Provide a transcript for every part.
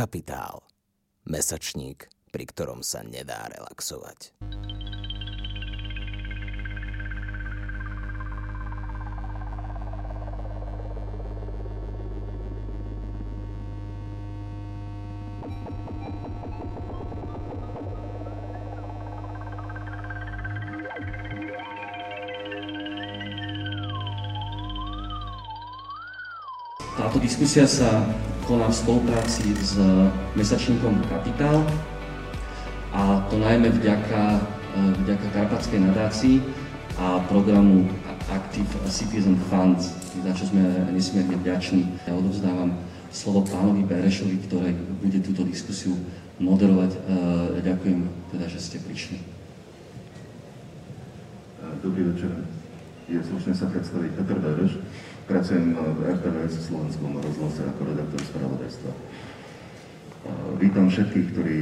Kapitál. Mesačník, pri ktorom sa nedá relaxovať. Táto diskusia sa koná v spolupráci s mesačníkom Kapitál a to najmä vďaka, eh, vďaka Karpatskej nadácii a programu Active Citizen Funds, za čo sme nesmierne vďační. Ja odovzdávam slovo pánovi Berešovi, ktorý bude túto diskusiu moderovať. Eh, ďakujem teda, že ste prišli. Dobrý večer. Je slušné sa predstaviť Petr Bereš. Pracujem v RTVS v Slovenskom rozhlase ako redaktor spravodajstva. Vítam všetkých, ktorí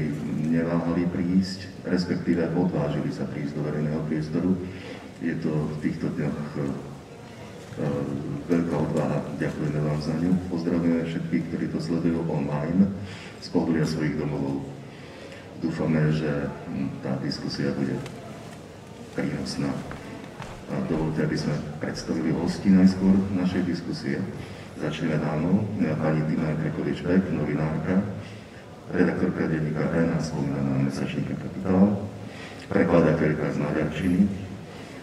neváhali prísť, respektíve odvážili sa prísť do verejného priestoru. Je to v týchto dňoch e, veľká odvaha, ďakujeme vám za ňu. Pozdravujeme všetkých, ktorí to sledujú online z pohodia svojich domovov. Dúfame, že tá diskusia bude prínosná. Dovolte, aby sme predstavili hosti najskôr našej diskusie. Začneme dámou, pani Tina Krekovič-Bek, novinárka, redaktorka denníka N a spomínaná mesačníka Kapitál, prekladateľka z Maďarčiny,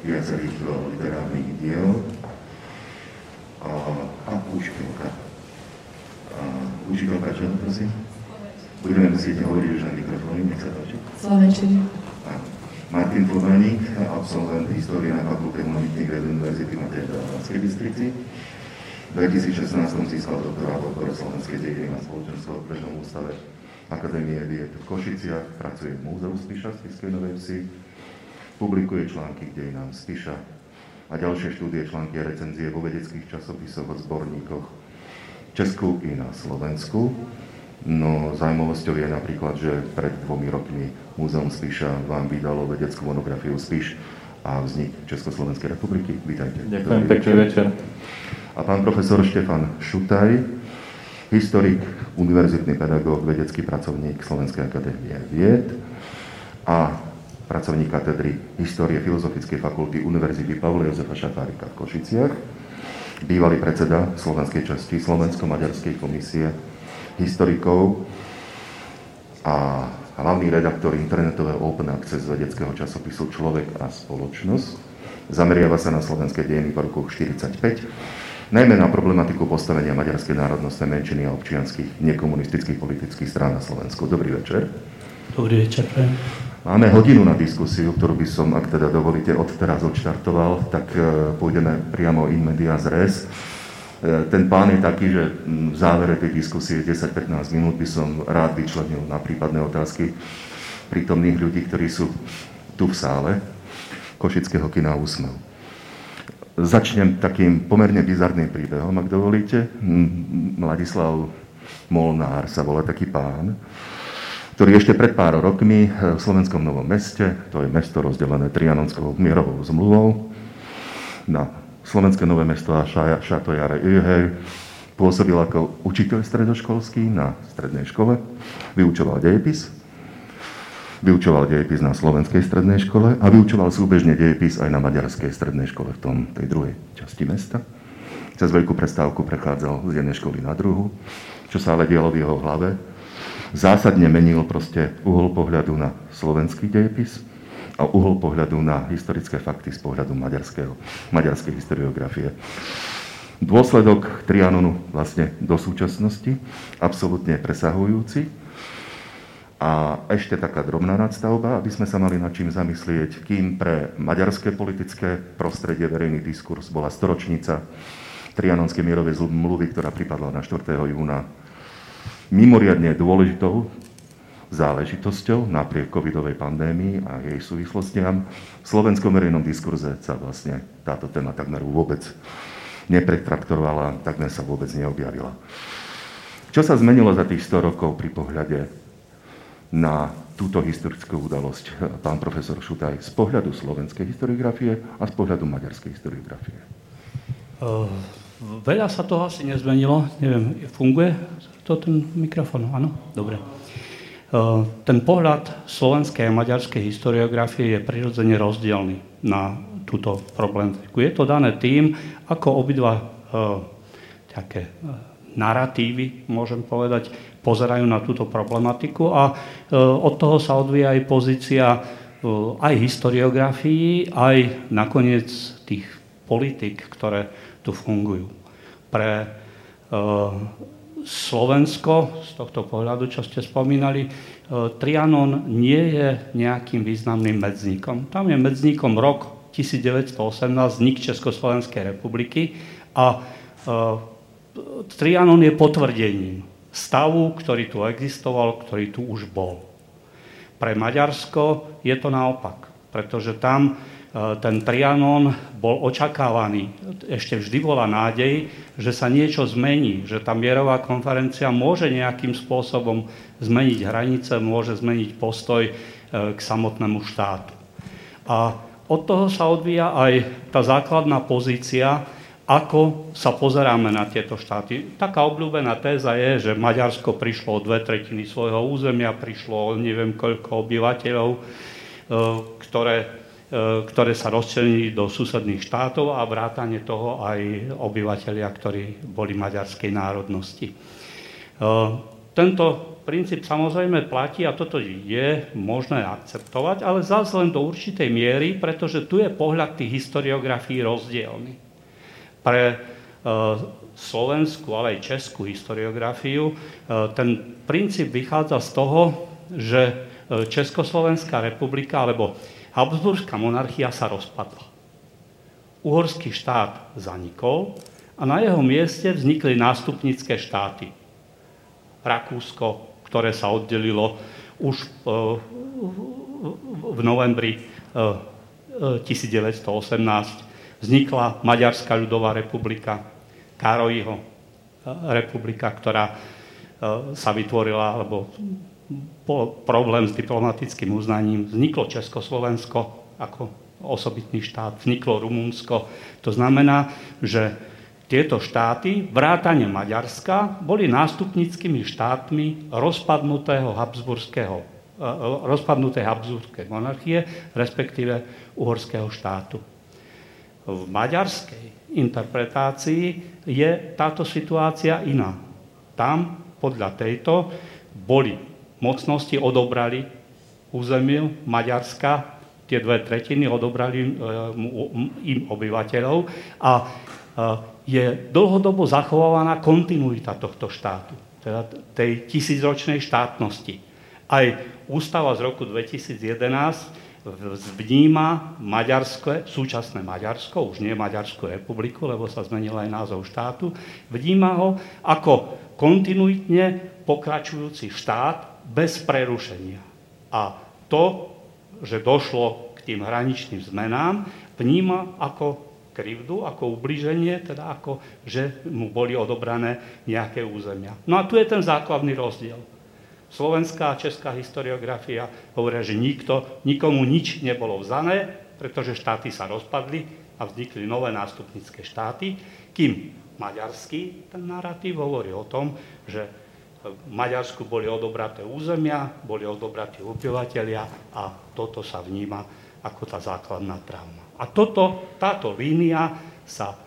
viacerých literárnych diel a, a učiteľka. A učiteľka čo, prosím? Budeme musieť hovoriť už na mikrofóny, nech sa páči. Slovenčine. Martin Fodaník, absolvent histórie na Fakulte humanitných ved Univerzity Matej Banskej Bystrici. V 2016 získal doktorát v slovenskej dejiny na spoločensko-odbežnom ústave Akadémie vied v Košiciach, pracuje v Múzeu Spiša v Spiskej Novej Vsi, publikuje články k dejinám Spiša a ďalšie štúdie, články a recenzie vo vedeckých časopisoch a zborníkoch v Česku i na Slovensku. No zaujímavosťou je napríklad, že pred dvomi rokmi Múzeum Spíša vám vydalo vedeckú monografiu Spíš a vznik Československej republiky. Vítajte. Ďakujem, pekný večer. A pán profesor Štefan Šutaj, historik, univerzitný pedagóg, vedecký pracovník Slovenskej akadémie vied a pracovník katedry Histórie Filozofickej fakulty Univerzity Pavla Jozefa Šafárika v Košiciach, bývalý predseda slovenskej časti Slovensko-Maďarskej komisie historikov a hlavný redaktor internetového Open Access vedeckého časopisu Človek a spoločnosť. Zameriava sa na slovenské dejiny po roku 1945, najmä na problematiku postavenia maďarskej národnostnej menšiny a občianských nekomunistických politických strán na Slovensku. Dobrý večer. Dobrý večer. Máme hodinu na diskusiu, ktorú by som, ak teda dovolíte, odteraz odštartoval, tak e, pôjdeme priamo in media res. E, ten plán je taký, že v závere tej diskusie 10-15 minút by som rád vyčlenil na prípadné otázky prítomných ľudí, ktorí sú tu v sále Košického kina Úsmev. Začnem takým pomerne bizarným príbehom, ak dovolíte. Mladislav Molnár sa volá taký pán, ktorý ešte pred pár rokmi v Slovenskom Novom meste, to je mesto rozdelené Trianonskou mierovou zmluvou, na Slovenské nové mesto a Šato Jare. Pôsobil ako učiteľ stredoškolský na strednej škole, vyučoval dejepis, vyučoval dejepis na slovenskej strednej škole a vyučoval súbežne dejepis aj na maďarskej strednej škole v tom, tej druhej časti mesta. Cez veľkú prestávku prechádzal z jednej školy na druhu, čo sa ale dialo v jeho hlave. Zásadne menil proste uhol pohľadu na slovenský dejepis a uhol pohľadu na historické fakty z pohľadu maďarskej historiografie. Dôsledok Trianonu vlastne do súčasnosti, absolútne presahujúci. A ešte taká drobná nadstavba, aby sme sa mali nad čím zamyslieť, kým pre maďarské politické prostredie verejný diskurs bola storočnica Trianonskej mierovej zmluvy, ktorá pripadla na 4. júna mimoriadne dôležitou záležitosťou napriek covidovej pandémii a jej súvislostiam. V slovenskom verejnom diskurze sa vlastne táto téma takmer vôbec nepretraktovala, takmer sa vôbec neobjavila. Čo sa zmenilo za tých 100 rokov pri pohľade na túto historickú udalosť, pán profesor Šutaj, z pohľadu slovenskej historiografie a z pohľadu maďarskej historiografie? Uh, veľa sa toho asi nezmenilo. Neviem, funguje to ten mikrofón, áno? Dobre. Ten pohľad slovenskej a maďarskej historiografie je prirodzene rozdielny na túto problematiku. Je to dané tým, ako obidva také narratívy, môžem povedať, pozerajú na túto problematiku a od toho sa odvíja aj pozícia aj historiografií, aj nakoniec tých politik, ktoré tu fungujú. Pre Slovensko, z tohto pohľadu, čo ste spomínali, Trianon nie je nejakým významným medzníkom. Tam je medzníkom rok 1918, vznik Československej republiky a Trianon je potvrdením stavu, ktorý tu existoval, ktorý tu už bol. Pre Maďarsko je to naopak, pretože tam e, ten Trianon bol očakávaný. Ešte vždy bola nádej, že sa niečo zmení, že tá mierová konferencia môže nejakým spôsobom zmeniť hranice, môže zmeniť postoj e, k samotnému štátu. A od toho sa odvíja aj tá základná pozícia, ako sa pozeráme na tieto štáty. Taká obľúbená téza je, že Maďarsko prišlo o dve tretiny svojho územia, prišlo o neviem koľko obyvateľov, e, ktoré, ktoré sa rozčlenili do susedných štátov a vrátane toho aj obyvateľia, ktorí boli maďarskej národnosti. E, tento princíp samozrejme platí a toto je možné akceptovať, ale zase len do určitej miery, pretože tu je pohľad tých historiografií rozdielny pre e, slovenskú, ale aj českú historiografiu. E, ten princíp vychádza z toho, že e, Československá republika alebo Habsburská monarchia sa rozpadla. Uhorský štát zanikol a na jeho mieste vznikli nástupnické štáty. Rakúsko, ktoré sa oddelilo už v novembri 1918 vznikla Maďarská ľudová republika, Károjiho republika, ktorá sa vytvorila, alebo bol problém s diplomatickým uznaním. Vzniklo Československo ako osobitný štát, vzniklo Rumunsko. To znamená, že tieto štáty, vrátane Maďarska, boli nástupnickými štátmi rozpadnutého habsburského, eh, rozpadnutej habsburskej monarchie, respektíve uhorského štátu. V maďarskej interpretácii je táto situácia iná. Tam podľa tejto boli mocnosti, odobrali územie Maďarska, tie dve tretiny odobrali e, im obyvateľov a e, je dlhodobo zachovávaná kontinuita tohto štátu, teda tej tisícročnej štátnosti. Aj ústava z roku 2011 vníma Maďarsko, súčasné Maďarsko, už nie Maďarskú republiku, lebo sa zmenil aj názov štátu, vníma ho ako kontinuitne pokračujúci štát bez prerušenia. A to, že došlo k tým hraničným zmenám, vníma ako krivdu, ako ubliženie, teda ako, že mu boli odobrané nejaké územia. No a tu je ten základný rozdiel slovenská a česká historiografia hovoria, že nikto, nikomu nič nebolo vzané, pretože štáty sa rozpadli a vznikli nové nástupnické štáty, kým maďarský ten narratív hovorí o tom, že v Maďarsku boli odobraté územia, boli odobratí obyvateľia a toto sa vníma ako tá základná trauma. A toto, táto línia sa e,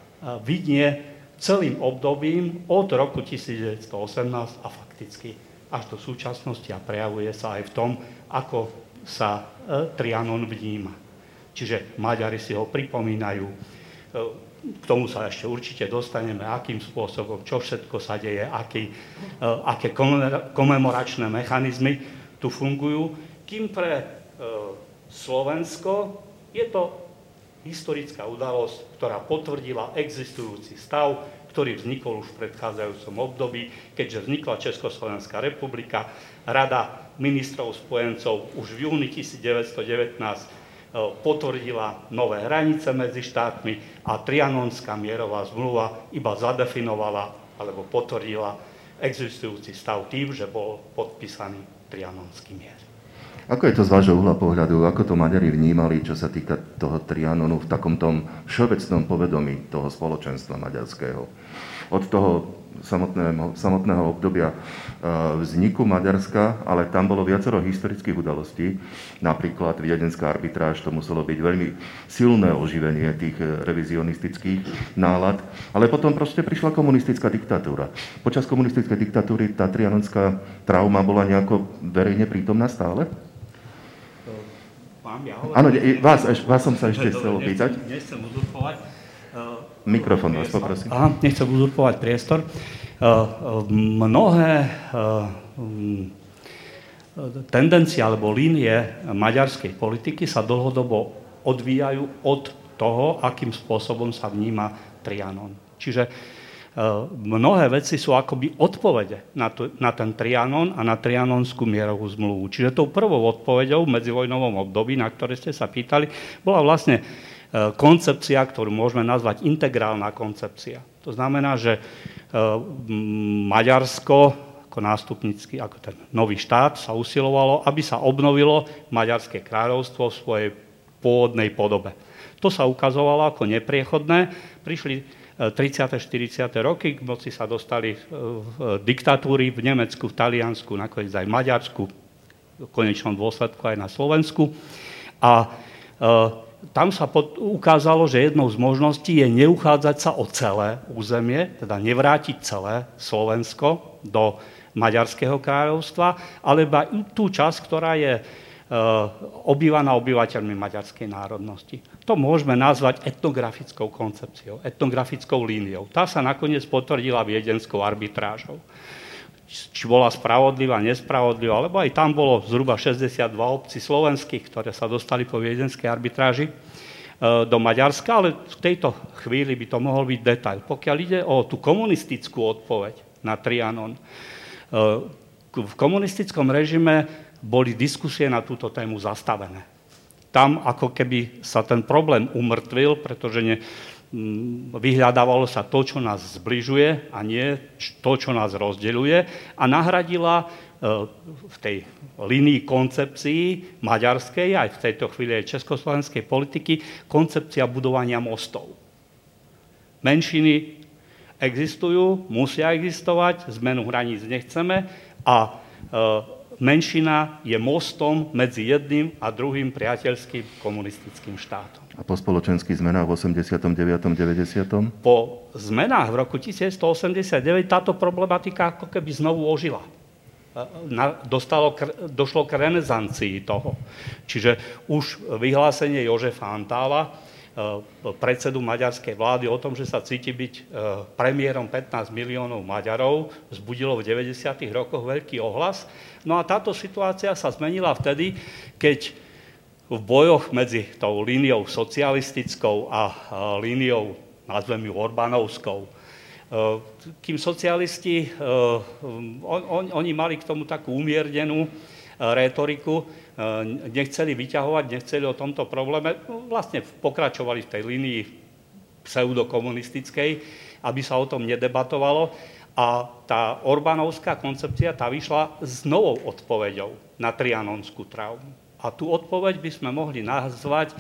vidie celým obdobím od roku 1918 a fakticky až do súčasnosti a prejavuje sa aj v tom, ako sa e, Trianon vníma. Čiže Maďari si ho pripomínajú, e, k tomu sa ešte určite dostaneme, akým spôsobom, čo všetko sa deje, aký, e, aké komemoračné mechanizmy tu fungujú, kým pre Slovensko je to historická udalosť, ktorá potvrdila existujúci stav, ktorý vznikol už v predchádzajúcom období, keďže vznikla Československá republika. Rada ministrov spojencov už v júni 1919 e, potvrdila nové hranice medzi štátmi a Trianonská mierová zmluva iba zadefinovala alebo potvrdila existujúci stav tým, že bol podpísaný Trianonský mier. Ako je to z vášho uhla pohľadu? Ako to Maďari vnímali, čo sa týka toho Trianonu v takom tom všeobecnom povedomí toho spoločenstva maďarského? Od toho samotného, samotného obdobia vzniku Maďarska, ale tam bolo viacero historických udalostí. Napríklad viedenská arbitráž, to muselo byť veľmi silné oživenie tých revizionistických nálad, ale potom proste prišla komunistická diktatúra. Počas komunistickej diktatúry tá trianonská trauma bola nejako verejne prítomná stále? Áno, vás, vás som sa ešte chcel opýtať. Nechcem uzurpovať. Mikrofón vás poprosím. Aha, nechcem uzurpovať priestor. Mnohé tendencie alebo línie maďarskej politiky sa dlhodobo odvíjajú od toho, akým spôsobom sa vníma Trianon. Čiže mnohé veci sú akoby odpovede na, to, na ten Trianon a na Trianonskú mierovú zmluvu. Čiže tou prvou odpovedou v medzivojnovom období, na ktoré ste sa pýtali, bola vlastne koncepcia, ktorú môžeme nazvať integrálna koncepcia. To znamená, že Maďarsko ako nástupnícky, ako ten nový štát sa usilovalo, aby sa obnovilo Maďarské kráľovstvo v svojej pôvodnej podobe. To sa ukazovalo ako nepriechodné. Prišli 30. 40. roky, k moci sa dostali diktatúry v Nemecku, v Taliansku, nakoniec aj v Maďarsku, v konečnom dôsledku aj na Slovensku. A tam sa pod, ukázalo, že jednou z možností je neuchádzať sa o celé územie, teda nevrátiť celé Slovensko do Maďarského kráľovstva, alebo tú časť, ktorá je obývaná obyvateľmi maďarskej národnosti. To môžeme nazvať etnografickou koncepciou, etnografickou líniou. Tá sa nakoniec potvrdila viedenskou arbitrážou. Či bola spravodlivá, nespravodlivá, lebo aj tam bolo zhruba 62 obcí slovenských, ktoré sa dostali po viedenskej arbitráži do Maďarska, ale v tejto chvíli by to mohol byť detail. Pokiaľ ide o tú komunistickú odpoveď na Trianon, v komunistickom režime boli diskusie na túto tému zastavené. Tam ako keby sa ten problém umrtvil, pretože ne, vyhľadávalo sa to, čo nás zbližuje a nie to, čo nás rozdeľuje a nahradila e, v tej línii koncepcií maďarskej, aj v tejto chvíli aj československej politiky, koncepcia budovania mostov. Menšiny existujú, musia existovať, zmenu hraníc nechceme a e, menšina je mostom medzi jedným a druhým priateľským komunistickým štátom. A po spoločenských zmenách v 89. 90. Po zmenách v roku 1989 táto problematika ako keby znovu ožila. Na, dostalo, došlo k renesancii toho. Čiže už vyhlásenie Jožefa Antála, e, predsedu maďarskej vlády o tom, že sa cíti byť e, premiérom 15 miliónov Maďarov, zbudilo v 90. rokoch veľký ohlas No a táto situácia sa zmenila vtedy, keď v bojoch medzi tou líniou socialistickou a líniou, nazvem ju Orbánovskou, e, kým socialisti, e, on, oni mali k tomu takú umiernenú e, rétoriku, nechceli vyťahovať, nechceli o tomto probléme, no, vlastne pokračovali v tej línii pseudokomunistickej, aby sa o tom nedebatovalo. A tá Orbánovská koncepcia tá vyšla s novou odpoveďou na trianonskú traumu. A tú odpoveď by sme mohli nazvať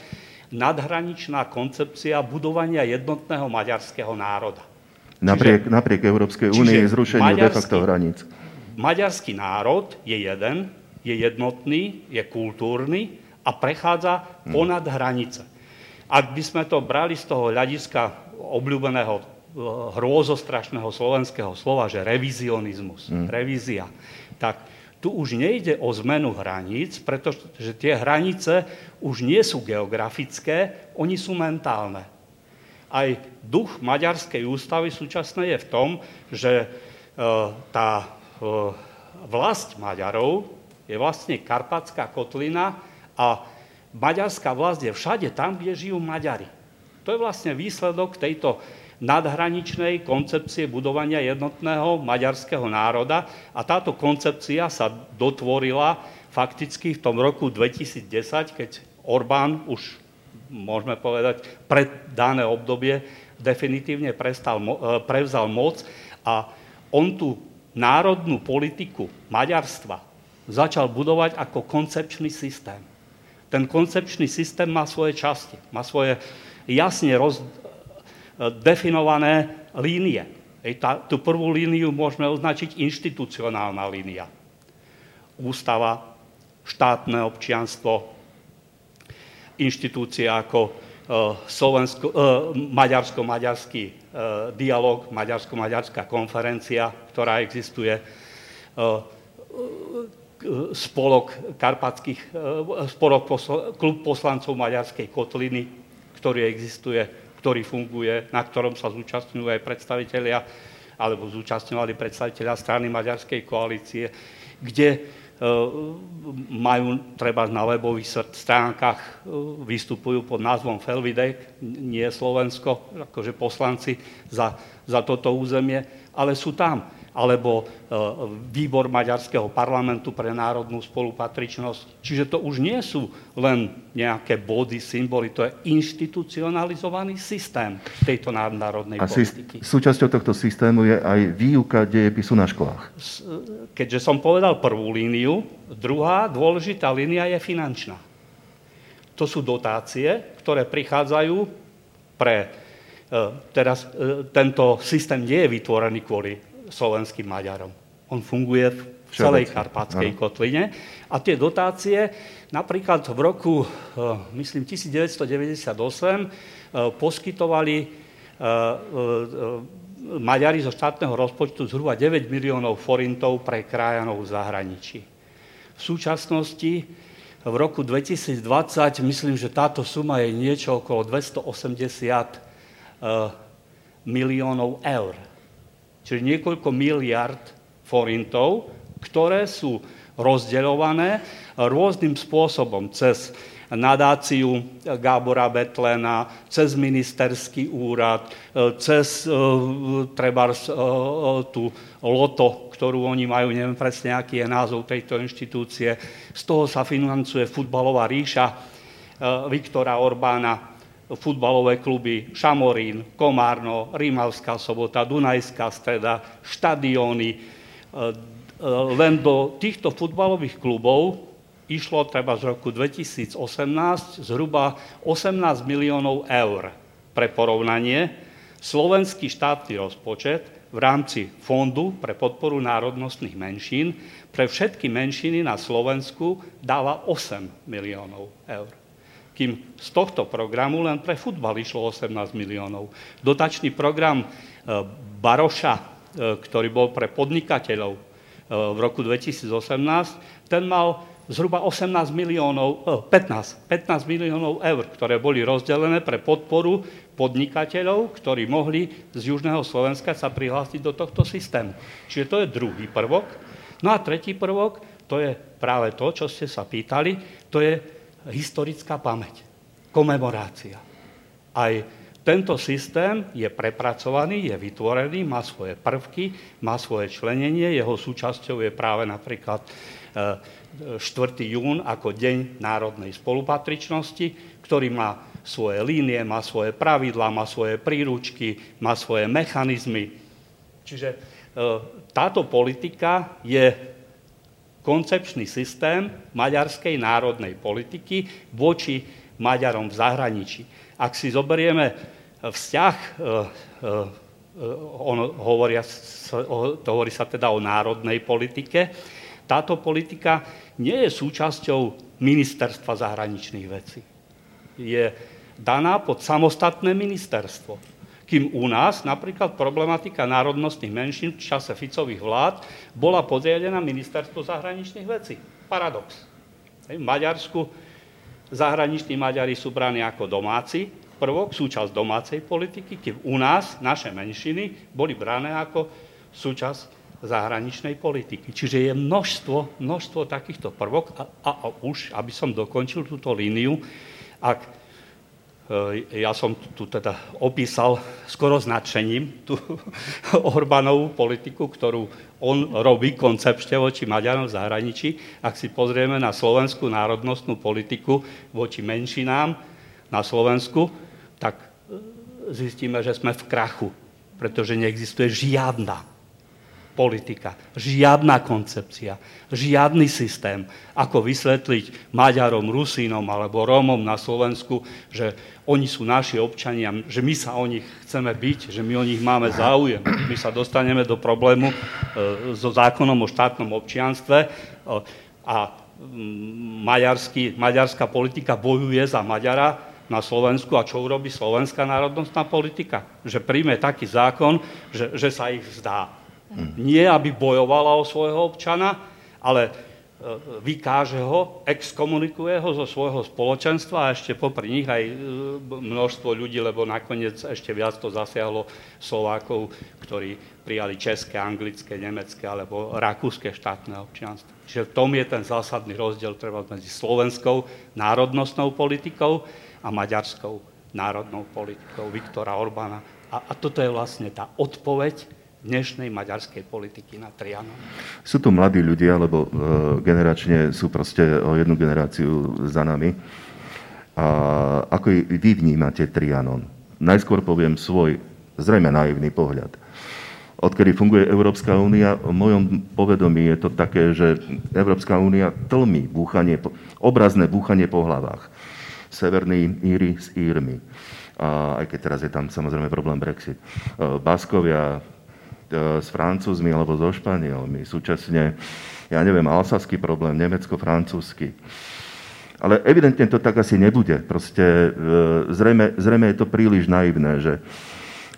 nadhraničná koncepcia budovania jednotného maďarského národa. Napriek, čiže, napriek Európskej únie zrušeniu de facto hraníc. Maďarský národ je jeden, je jednotný, je kultúrny a prechádza hmm. ponad hranice. Ak by sme to brali z toho hľadiska obľúbeného hrôzostrašného slovenského slova, že revizionizmus, mm. revízia, tak tu už nejde o zmenu hraníc, pretože tie hranice už nie sú geografické, oni sú mentálne. Aj duch maďarskej ústavy súčasnej je v tom, že e, tá e, vlast Maďarov je vlastne Karpatská kotlina a maďarská vlast je všade tam, kde žijú Maďari. To je vlastne výsledok tejto nadhraničnej koncepcie budovania jednotného maďarského národa a táto koncepcia sa dotvorila fakticky v tom roku 2010, keď Orbán už, môžeme povedať, pred dané obdobie definitívne prestal, e, prevzal moc a on tú národnú politiku maďarstva začal budovať ako koncepčný systém. Ten koncepčný systém má svoje časti, má svoje jasne roz, definované línie. Hej, tá, tú prvú líniu môžeme označiť inštitucionálna línia. Ústava, štátne občianstvo, inštitúcie ako Slovensko, maďarsko-maďarský dialog, maďarsko-maďarská konferencia, ktorá existuje, spolok karpatských, spolok klub poslancov Maďarskej kotliny, ktorý existuje, ktorý funguje, na ktorom sa zúčastňujú aj predstavitelia, alebo zúčastňovali predstavitelia strany Maďarskej koalície, kde Eh, majú treba na webových stránkach, eh, vystupujú pod názvom Felvidek, nie Slovensko, akože poslanci za, za toto územie, ale sú tam alebo e, výbor Maďarského parlamentu pre národnú spolupatričnosť. Čiže to už nie sú len nejaké body, symboly, to je inštitucionalizovaný systém tejto národnej A politiky. súčasťou tohto systému je aj výuka dejepisu na školách. Keďže som povedal prvú líniu, druhá dôležitá línia je finančná. To sú dotácie, ktoré prichádzajú pre... E, teraz e, tento systém nie je vytvorený kvôli slovenským Maďarom. On funguje v celej Karpatskej kotline. A tie dotácie napríklad v roku, eh, myslím, 1998 eh, poskytovali eh, Maďari zo štátneho rozpočtu zhruba 9 miliónov forintov pre krajanov v zahraničí. V súčasnosti v roku 2020 myslím, že táto suma je niečo okolo 280 miliónov eur čiže niekoľko miliard forintov, ktoré sú rozdeľované rôznym spôsobom cez nadáciu Gábora Betlena, cez ministerský úrad, cez treba tú loto, ktorú oni majú, neviem presne, aký je názov tejto inštitúcie. Z toho sa financuje futbalová ríša Viktora Orbána futbalové kluby Šamorín, Komárno, Rímavská sobota, Dunajská streda, štadióny. E, e, len do týchto futbalových klubov išlo treba z roku 2018 zhruba 18 miliónov eur. Pre porovnanie, slovenský štátny rozpočet v rámci Fondu pre podporu národnostných menšín pre všetky menšiny na Slovensku dáva 8 miliónov eur kým z tohto programu len pre futbal išlo 18 miliónov. Dotačný program e, Baroša, e, ktorý bol pre podnikateľov e, v roku 2018, ten mal zhruba 18 miliónov, 15, 15 miliónov eur, ktoré boli rozdelené pre podporu podnikateľov, ktorí mohli z Južného Slovenska sa prihlásiť do tohto systému. Čiže to je druhý prvok. No a tretí prvok, to je práve to, čo ste sa pýtali, to je historická pamäť, komemorácia. Aj tento systém je prepracovaný, je vytvorený, má svoje prvky, má svoje členenie, jeho súčasťou je práve napríklad 4. E, jún ako Deň národnej spolupatričnosti, ktorý má svoje línie, má svoje pravidlá, má svoje príručky, má svoje mechanizmy. Čiže e, táto politika je koncepčný systém maďarskej národnej politiky voči Maďarom v zahraničí. Ak si zoberieme vzťah, e, e, on hovoria, to hovorí sa teda o národnej politike, táto politika nie je súčasťou ministerstva zahraničných vecí. Je daná pod samostatné ministerstvo. Kým u nás napríklad problematika národnostných menšín v čase Ficových vlád bola podriadená ministerstvo zahraničných vecí. Paradox. V Maďarsku zahraniční Maďari sú braní ako domáci, prvok, súčasť domácej politiky, kým u nás naše menšiny boli brané ako súčasť zahraničnej politiky. Čiže je množstvo, množstvo takýchto prvok a, a, a už, aby som dokončil túto líniu, ak ja som tu teda opísal skoro značením tú Orbánovú politiku, ktorú on robí koncepčne voči Maďarom v zahraničí. Ak si pozrieme na slovenskú národnostnú politiku voči menšinám na Slovensku, tak eh, zistíme, že sme v krachu, pretože neexistuje žiadna politika, žiadna koncepcia, žiadny systém, ako vysvetliť Maďarom, Rusínom alebo Rómom na Slovensku, že oni sú naši občania, že my sa o nich chceme byť, že my o nich máme záujem. My sa dostaneme do problému e, so zákonom o štátnom občianstve e, a mm, maďarský, maďarská politika bojuje za Maďara na Slovensku a čo urobí slovenská národnostná politika? Že príjme taký zákon, že, že sa ich vzdá. Nie, aby bojovala o svojho občana, ale e, vykáže ho, exkomunikuje ho zo svojho spoločenstva a ešte popri nich aj e, množstvo ľudí, lebo nakoniec ešte viac to zasiahlo Slovákov, ktorí prijali české, anglické, nemecké alebo rakúske štátne občianstvo. Čiže v tom je ten zásadný rozdiel treba medzi slovenskou národnostnou politikou a maďarskou národnou politikou Viktora Orbána. A, a toto je vlastne tá odpoveď dnešnej maďarskej politiky na Trianon? Sú to mladí ľudia, lebo e, generačne sú proste o jednu generáciu za nami. A ako vy vnímate Trianon? Najskôr poviem svoj, zrejme naivný pohľad. Odkedy funguje Európska únia, v mojom povedomí je to také, že Európska únia tlmi búchanie, obrazné búchanie po hlavách. Severní Íry s Írmi. A aj keď teraz je tam samozrejme problém Brexit. E, Baskovia, s Francúzmi alebo so Španielmi. Súčasne, ja neviem, alsaský problém, nemecko-francúzsky. Ale evidentne to tak asi nebude. Proste e, zrejme, zrejme je to príliš naivné, že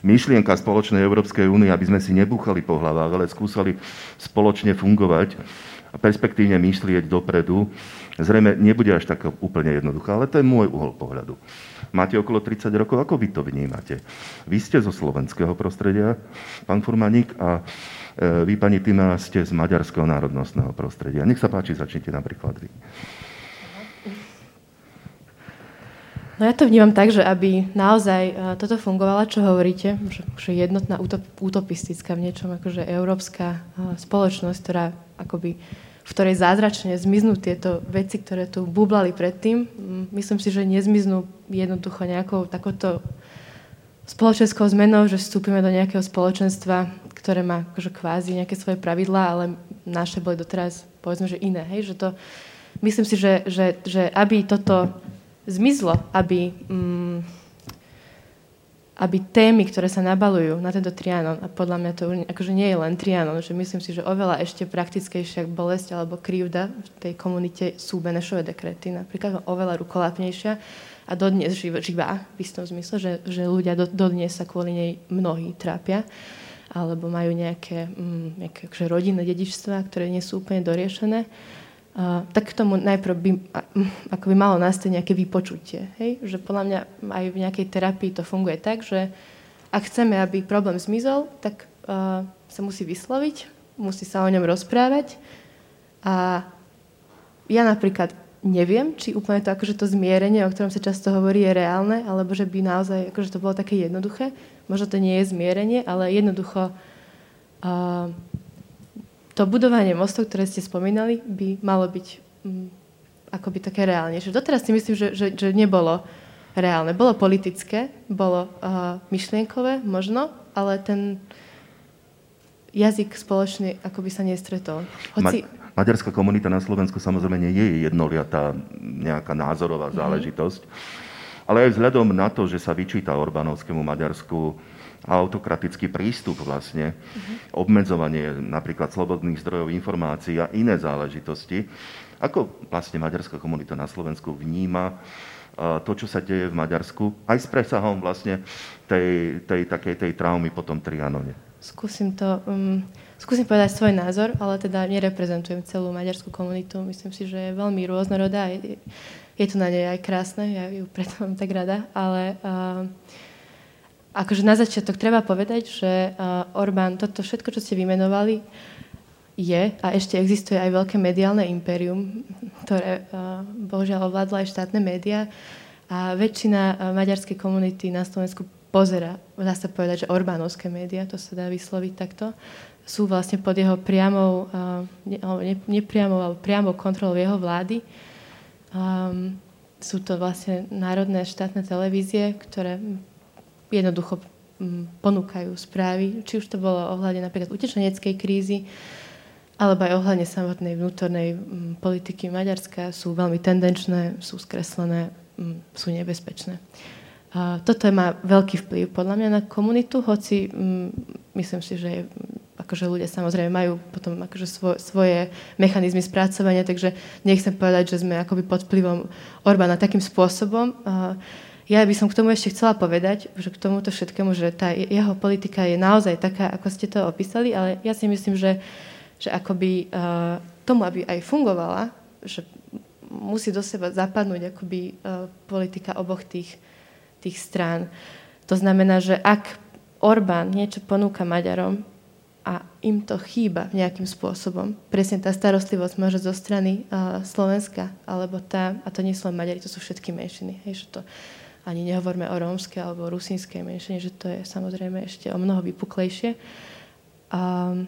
myšlienka spoločnej Európskej únie, aby sme si nebúchali po hlavách, ale skúsali spoločne fungovať a perspektívne myslieť dopredu, zrejme nebude až tak úplne jednoduchá, ale to je môj uhol pohľadu. Máte okolo 30 rokov, ako vy to vnímate? Vy ste zo slovenského prostredia, pán Furmaník, a e, vy, pani Tima, ste z maďarského národnostného prostredia. Nech sa páči, začnite napríklad vy. No ja to vnímam tak, že aby naozaj e, toto fungovalo, čo hovoríte, že jednotná utopistická v niečom, akože európska e, spoločnosť, ktorá akoby v ktorej zázračne zmiznú tieto veci, ktoré tu bublali predtým. Mm, myslím si, že nezmiznú jednoducho nejakou takouto spoločenskou zmenou, že vstúpime do nejakého spoločenstva, ktoré má akože kvázi nejaké svoje pravidlá, ale naše boli doteraz, povedzme, že iné. Hej? Že to, myslím si, že, že, že aby toto zmizlo, aby... Mm, aby témy, ktoré sa nabalujú na tento trianon, a podľa mňa to akože nie je len trianon, že myslím si, že oveľa ešte praktickejšia bolesť alebo krivda v tej komunite sú Benešové dekrety, napríklad oveľa rukolapnejšia a dodnes živá v istom zmysle, že, že ľudia do, dodnes sa kvôli nej mnohí trápia alebo majú nejaké, mm, nejaké akože rodinné dedičstva, ktoré nie sú úplne doriešené. Tak k tomu najprv by, ako by malo nastať nejaké vypočutie. Hej? Že podľa mňa aj v nejakej terapii to funguje tak, že ak chceme, aby problém zmizol, tak uh, sa musí vysloviť, musí sa o ňom rozprávať. A ja napríklad neviem, či úplne to, akože to zmierenie, o ktorom sa často hovorí, je reálne, alebo že by naozaj akože to bolo také jednoduché. Možno to nie je zmierenie, ale jednoducho uh, to budovanie mostov, ktoré ste spomínali, by malo byť um, akoby také reálnejšie. Doteraz si myslím, že, že, že nebolo reálne. Bolo politické, bolo uh, myšlienkové možno, ale ten jazyk spoločný akoby sa nestretol. Hoci... Ma- maďarská komunita na Slovensku samozrejme nie je jednoliatá nejaká názorová mm-hmm. záležitosť, ale aj vzhľadom na to, že sa vyčíta Orbánovskému Maďarsku autokratický prístup vlastne, obmedzovanie napríklad slobodných zdrojov informácií a iné záležitosti. Ako vlastne maďarská komunita na Slovensku vníma to, čo sa deje v Maďarsku, aj s presahom vlastne tej, tej takej tej traumy po tom Trianone? Skúsim to, um, skúsim povedať svoj názor, ale teda nereprezentujem celú maďarskú komunitu. Myslím si, že je veľmi rôznorodá. Je, je to na nej aj krásne, ja ju preto mám tak rada, ale uh, akože na začiatok treba povedať, že uh, Orbán, toto všetko, čo ste vymenovali, je a ešte existuje aj veľké mediálne impérium, ktoré uh, bohužiaľ ovládlo aj štátne médiá a väčšina uh, maďarskej komunity na Slovensku pozera, dá sa povedať, že Orbánovské médiá, to sa dá vysloviť takto, sú vlastne pod jeho priamou, ne, ne, nepriamou, alebo priamou kontrolou jeho vlády. Um, sú to vlastne národné štátne televízie, ktoré jednoducho ponúkajú správy, či už to bolo ohľadne napríklad utečeneckej krízy, alebo aj ohľadne samotnej vnútornej politiky Maďarska sú veľmi tendenčné, sú skreslené, sú nebezpečné. Toto má veľký vplyv podľa mňa na komunitu, hoci myslím si, že akože ľudia samozrejme majú potom akože svo, svoje mechanizmy spracovania, takže nechcem povedať, že sme akoby pod vplyvom Orbána takým spôsobom. Ja by som k tomu ešte chcela povedať, že k tomuto všetkému, že tá jeho politika je naozaj taká, ako ste to opísali, ale ja si myslím, že, že akoby tomu, aby aj fungovala, že musí do seba zapadnúť akoby politika oboch tých, tých strán. To znamená, že ak Orbán niečo ponúka Maďarom, a im to chýba nejakým spôsobom. Presne tá starostlivosť môže zo strany uh, Slovenska, alebo tá, a to nie sú len Maďari, to sú všetky menšiny. Hej, že to ani nehovorme o rómskej alebo rusínskej menšine, že to je samozrejme ešte o mnoho vypuklejšie. Um,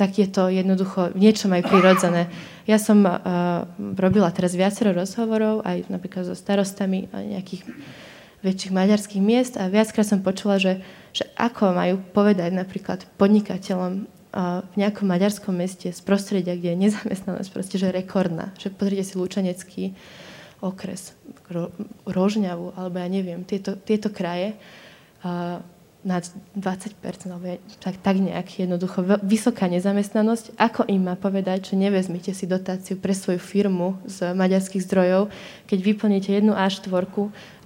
tak je to jednoducho niečo aj prirodzené. Ja som uh, robila teraz viacero rozhovorov, aj napríklad so starostami nejakých väčších maďarských miest a viackrát som počula, že že ako majú povedať napríklad podnikateľom v nejakom maďarskom meste z prostredia, kde je nezamestnanosť proste, že rekordná. Že pozrite si Lučanecký okres, Ro, Rožňavu, alebo ja neviem, tieto, tieto kraje uh, nad 20%, alebo tak, tak nejak jednoducho vysoká nezamestnanosť. Ako im má povedať, že nevezmite si dotáciu pre svoju firmu z maďarských zdrojov, keď vyplníte jednu A4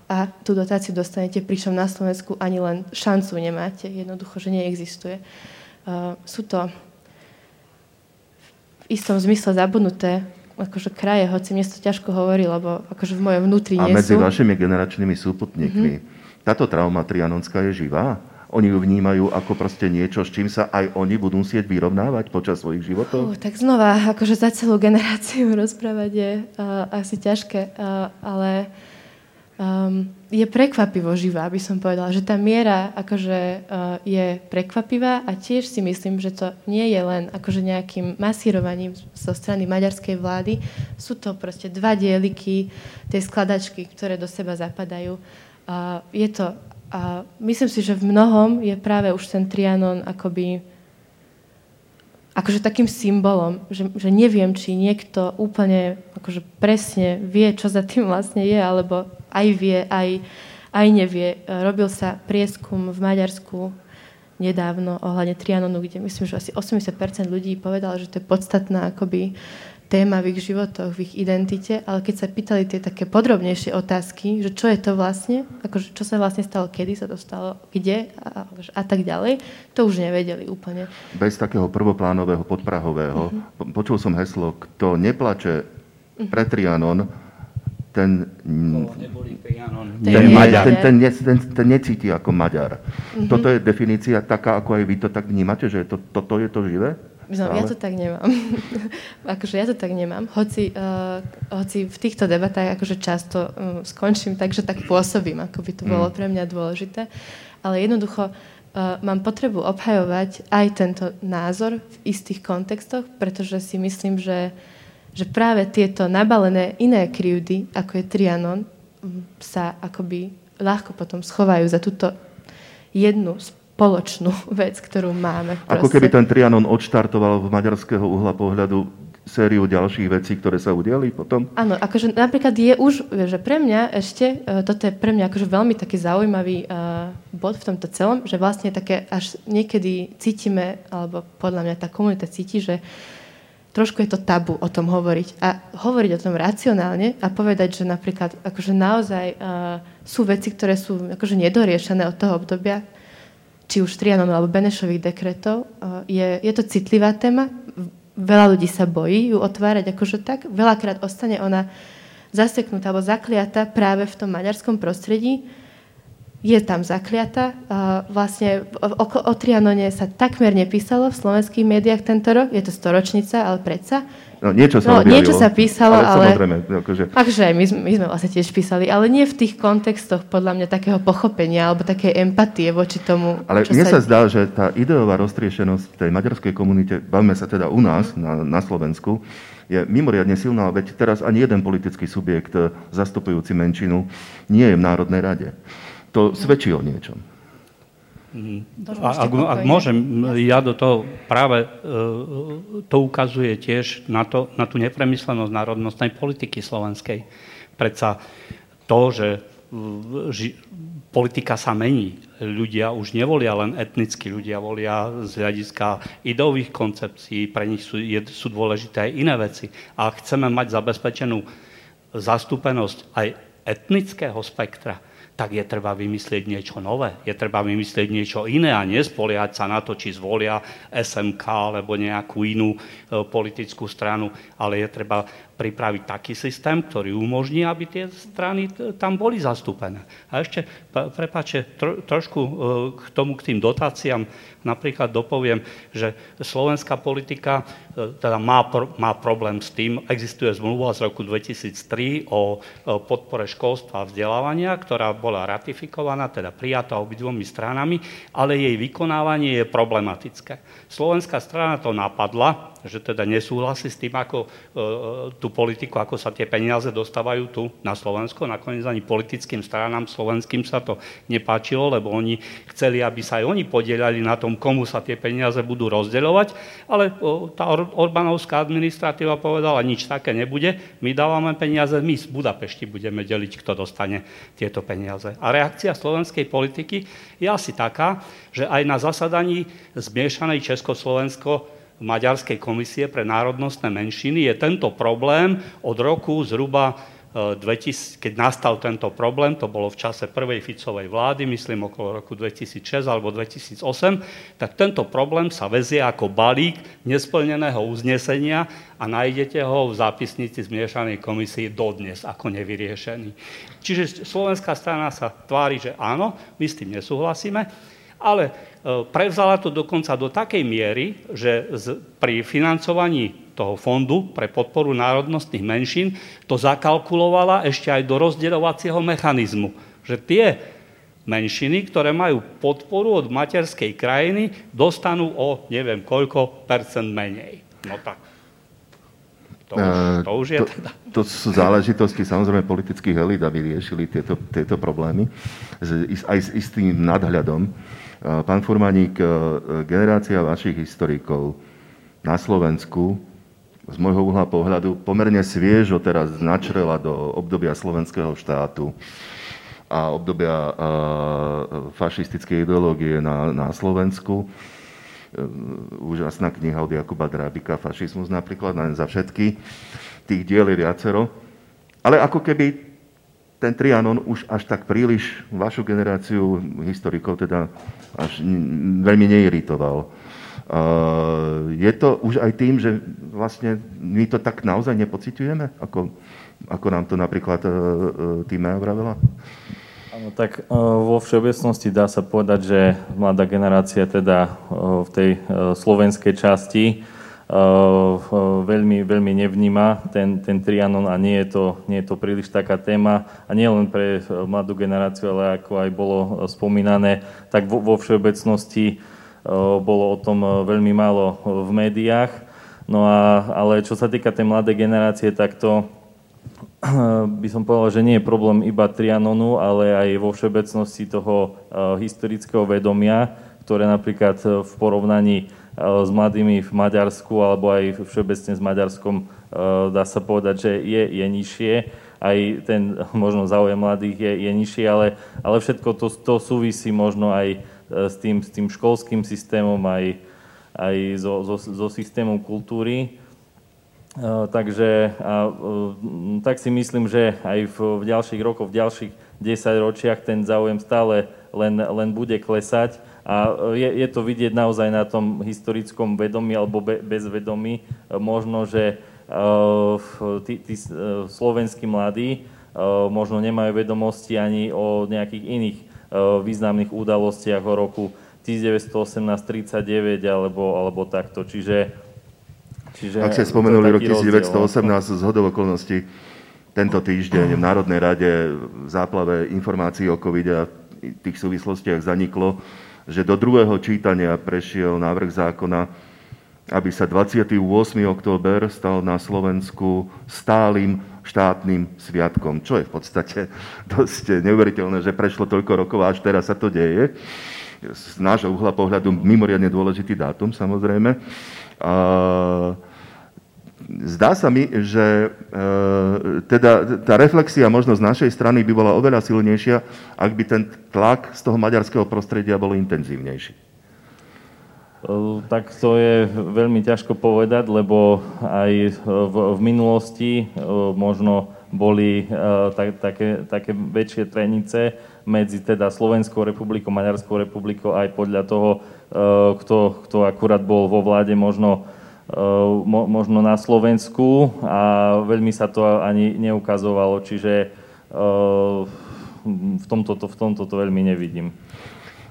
a tú dotáciu dostanete, pričom na Slovensku ani len šancu nemáte. Jednoducho, že neexistuje. Uh, sú to v istom zmysle zabudnuté akože kraje, hoci mne to ťažko hovorí, lebo akože v mojom vnútri nie sú. A medzi vašimi generačnými súputníkmi mm-hmm. táto trauma trianonská je živá? Oni ju vnímajú ako proste niečo, s čím sa aj oni budú musieť vyrovnávať počas svojich životov? Uh, tak znova, akože za celú generáciu rozprávať je uh, asi ťažké, uh, ale um, je prekvapivo živá, by som povedala. Že tá miera akože, uh, je prekvapivá a tiež si myslím, že to nie je len akože nejakým masírovaním zo strany maďarskej vlády. Sú to proste dva dieliky tej skladačky, ktoré do seba zapadajú. Uh, je to, uh, myslím si, že v mnohom je práve už ten Trianon akoby akože takým symbolom, že, že neviem, či niekto úplne akože presne vie, čo za tým vlastne je, alebo aj vie, aj, aj nevie. Robil sa prieskum v Maďarsku nedávno ohľadne Trianonu, kde myslím, že asi 80% ľudí povedalo, že to je podstatná akoby téma v ich životoch, v ich identite, ale keď sa pýtali tie také podrobnejšie otázky, že čo je to vlastne, akože čo sa vlastne stalo, kedy sa to stalo, kde a, a tak ďalej, to už nevedeli úplne. Bez takého prvoplánového, podprahového. Uh-huh. Počul som heslo, kto neplače uh-huh. pre Trianon, ten, ten, ten, ten, ten, ten necíti ako Maďar. Mm-hmm. Toto je definícia taká, ako aj vy to tak vnímate, že to, toto je to živé? No, ja to tak nemám. akože ja to tak nemám. Hoci, uh, hoci v týchto debatách akože často um, skončím tak, že tak pôsobím, ako by to bolo mm. pre mňa dôležité. Ale jednoducho uh, mám potrebu obhajovať aj tento názor v istých kontextoch, pretože si myslím, že uh, že práve tieto nabalené iné krivdy, ako je Trianon, sa akoby ľahko potom schovajú za túto jednu spoločnú vec, ktorú máme. Ako keby ten Trianon odštartoval v maďarského uhla pohľadu sériu ďalších vecí, ktoré sa udiali potom? Áno, akože napríklad je už, že pre mňa ešte, e, toto je pre mňa akože veľmi taký zaujímavý uh, bod v tomto celom, že vlastne také až niekedy cítime, alebo podľa mňa tá komunita cíti, že uh, trošku je to tabu o tom hovoriť. A hovoriť o tom racionálne a povedať, že napríklad akože naozaj uh, sú veci, ktoré sú akože nedoriešené od toho obdobia, či už Trianon alebo Benešových dekretov, uh, je, je to citlivá téma. Veľa ľudí sa bojí ju otvárať akože tak. Veľakrát ostane ona zaseknutá alebo zakliata práve v tom maďarskom prostredí, je tam zakliata. Vlastne o, o Trianone sa takmer nepísalo v slovenských médiách tento rok. Je to storočnica, ale predsa. No, niečo sa, no, niečo sa písalo, ale... ale akože... Takže aj my, my sme vlastne tiež písali, ale nie v tých kontextoch podľa mňa takého pochopenia alebo také empatie voči tomu, Ale mne sa... sa zdá, že tá ideová roztriešenosť tej maďarskej komunite, bavíme sa teda u nás, na, na Slovensku, je mimoriadne silná, veď teraz ani jeden politický subjekt zastupujúci menšinu nie je v Národnej rade. To svedčí o niečom. ak, ak môžem, ja do toho práve to ukazuje tiež na, to, na tú nepremyslenosť národnostnej politiky slovenskej. Predsa to, že ži, politika sa mení. Ľudia už nevolia len etnicky, ľudia volia z hľadiska ideových koncepcií, pre nich sú, je, sú dôležité aj iné veci. A chceme mať zabezpečenú zastúpenosť aj etnického spektra, tak je treba vymyslieť niečo nové, je treba vymyslieť niečo iné a nespoliať sa na to, či zvolia SMK alebo nejakú inú e, politickú stranu, ale je treba pripraviť taký systém, ktorý umožní, aby tie strany tam boli zastúpené. A ešte, prepáče, tro, trošku e, k tomu, k tým dotáciám, napríklad dopoviem, že slovenská politika e, teda má, má problém s tým, existuje zmluva z roku 2003 o podpore školstva a vzdelávania, ktorá bola ratifikovaná, teda prijatá obidvomi stranami, ale jej vykonávanie je problematické. Slovenská strana to napadla, že teda nesúhlasí s tým, ako e, tú politiku, ako sa tie peniaze dostávajú tu na Slovensko. Nakoniec ani politickým stranám slovenským sa to nepáčilo, lebo oni chceli, aby sa aj oni podielali na tom, komu sa tie peniaze budú rozdeľovať, ale tá Or- Orbánovská administratíva povedala, nič také nebude, my dávame peniaze, my z Budapešti budeme deliť, kto dostane tieto peniaze. A reakcia slovenskej politiky je asi taká, že aj na zasadaní zmiešanej Československo Maďarskej komisie pre národnostné menšiny je tento problém od roku zhruba 2000, e, keď nastal tento problém, to bolo v čase prvej Ficovej vlády, myslím okolo roku 2006 alebo 2008, tak tento problém sa vezie ako balík nesplneného uznesenia a nájdete ho v zápisnici zmiešanej komisii dodnes ako nevyriešený. Čiže slovenská strana sa tvári, že áno, my s tým nesúhlasíme, ale prevzala to dokonca do takej miery, že pri financovaní toho fondu pre podporu národnostných menšín to zakalkulovala ešte aj do rozdeľovacieho mechanizmu. Že tie menšiny, ktoré majú podporu od materskej krajiny, dostanú o neviem koľko percent menej. No tak. To už, to už je to, teda. To sú záležitosti samozrejme politických elit, aby riešili tieto, tieto problémy aj s istým nadhľadom. Pán Furmaník, e, generácia vašich historikov na Slovensku z môjho uhla pohľadu pomerne sviežo teraz načrela do obdobia slovenského štátu a obdobia e, fašistickej ideológie na, na Slovensku. E, úžasná kniha od Jakuba Drábika, Fašizmus napríklad, len za všetky. Tých diel je viacero. Ale ako keby ten Trianon už až tak príliš vašu generáciu historikov teda až veľmi neiritoval. Je to už aj tým, že vlastne my to tak naozaj nepociťujeme, ako, ako nám to napríklad e, e, Týmea vravela? Áno, tak e, vo všeobecnosti dá sa povedať, že mladá generácia teda v tej slovenskej časti veľmi, veľmi nevníma ten, ten Trianon a nie je, to, nie je to príliš taká téma. A nie len pre mladú generáciu, ale ako aj bolo spomínané, tak vo, vo všeobecnosti bolo o tom veľmi málo v médiách. No a, ale čo sa týka tej mladej generácie, tak to by som povedal, že nie je problém iba Trianonu, ale aj vo všeobecnosti toho historického vedomia, ktoré napríklad v porovnaní s mladými v Maďarsku alebo aj všeobecne s Maďarskom dá sa povedať, že je, je nižšie. Aj ten možno záujem mladých je, je nižší, ale, ale všetko to, to súvisí možno aj e, s tým, s tým školským systémom, aj, aj so, so, so systémom kultúry. Uh, takže uh, tak si myslím, že aj v, v ďalších rokoch, v ďalších 10 ročiach ten záujem stále len, len bude klesať a je, je to vidieť naozaj na tom historickom vedomí alebo be, bezvedomí. E, možno, že uh, tí, tí uh, slovenskí mladí uh, možno nemajú vedomosti ani o nejakých iných významných udalostiach o roku 1918-39 alebo, alebo takto. Čiže, čiže Ak ste spomenuli rok 1918 z hodov okolností, tento týždeň v Národnej rade v záplave informácií o covid a tých súvislostiach zaniklo, že do druhého čítania prešiel návrh zákona, aby sa 28. október stal na Slovensku stálym štátnym sviatkom, čo je v podstate dosť neuveriteľné, že prešlo toľko rokov a až teraz sa to deje. z nášho uhla pohľadu mimoriadne dôležitý dátum, samozrejme. A zdá sa mi, že e, teda tá reflexia možno z našej strany by bola oveľa silnejšia, ak by ten tlak z toho maďarského prostredia bol intenzívnejší. Tak to je veľmi ťažko povedať, lebo aj v, v minulosti možno boli tak, také, také väčšie trenice medzi teda Slovenskou republikou, Maďarskou republikou aj podľa toho, kto, kto akurát bol vo vláde možno mo, možno na Slovensku a veľmi sa to ani neukazovalo, čiže v tomto, to, v tomto to veľmi nevidím.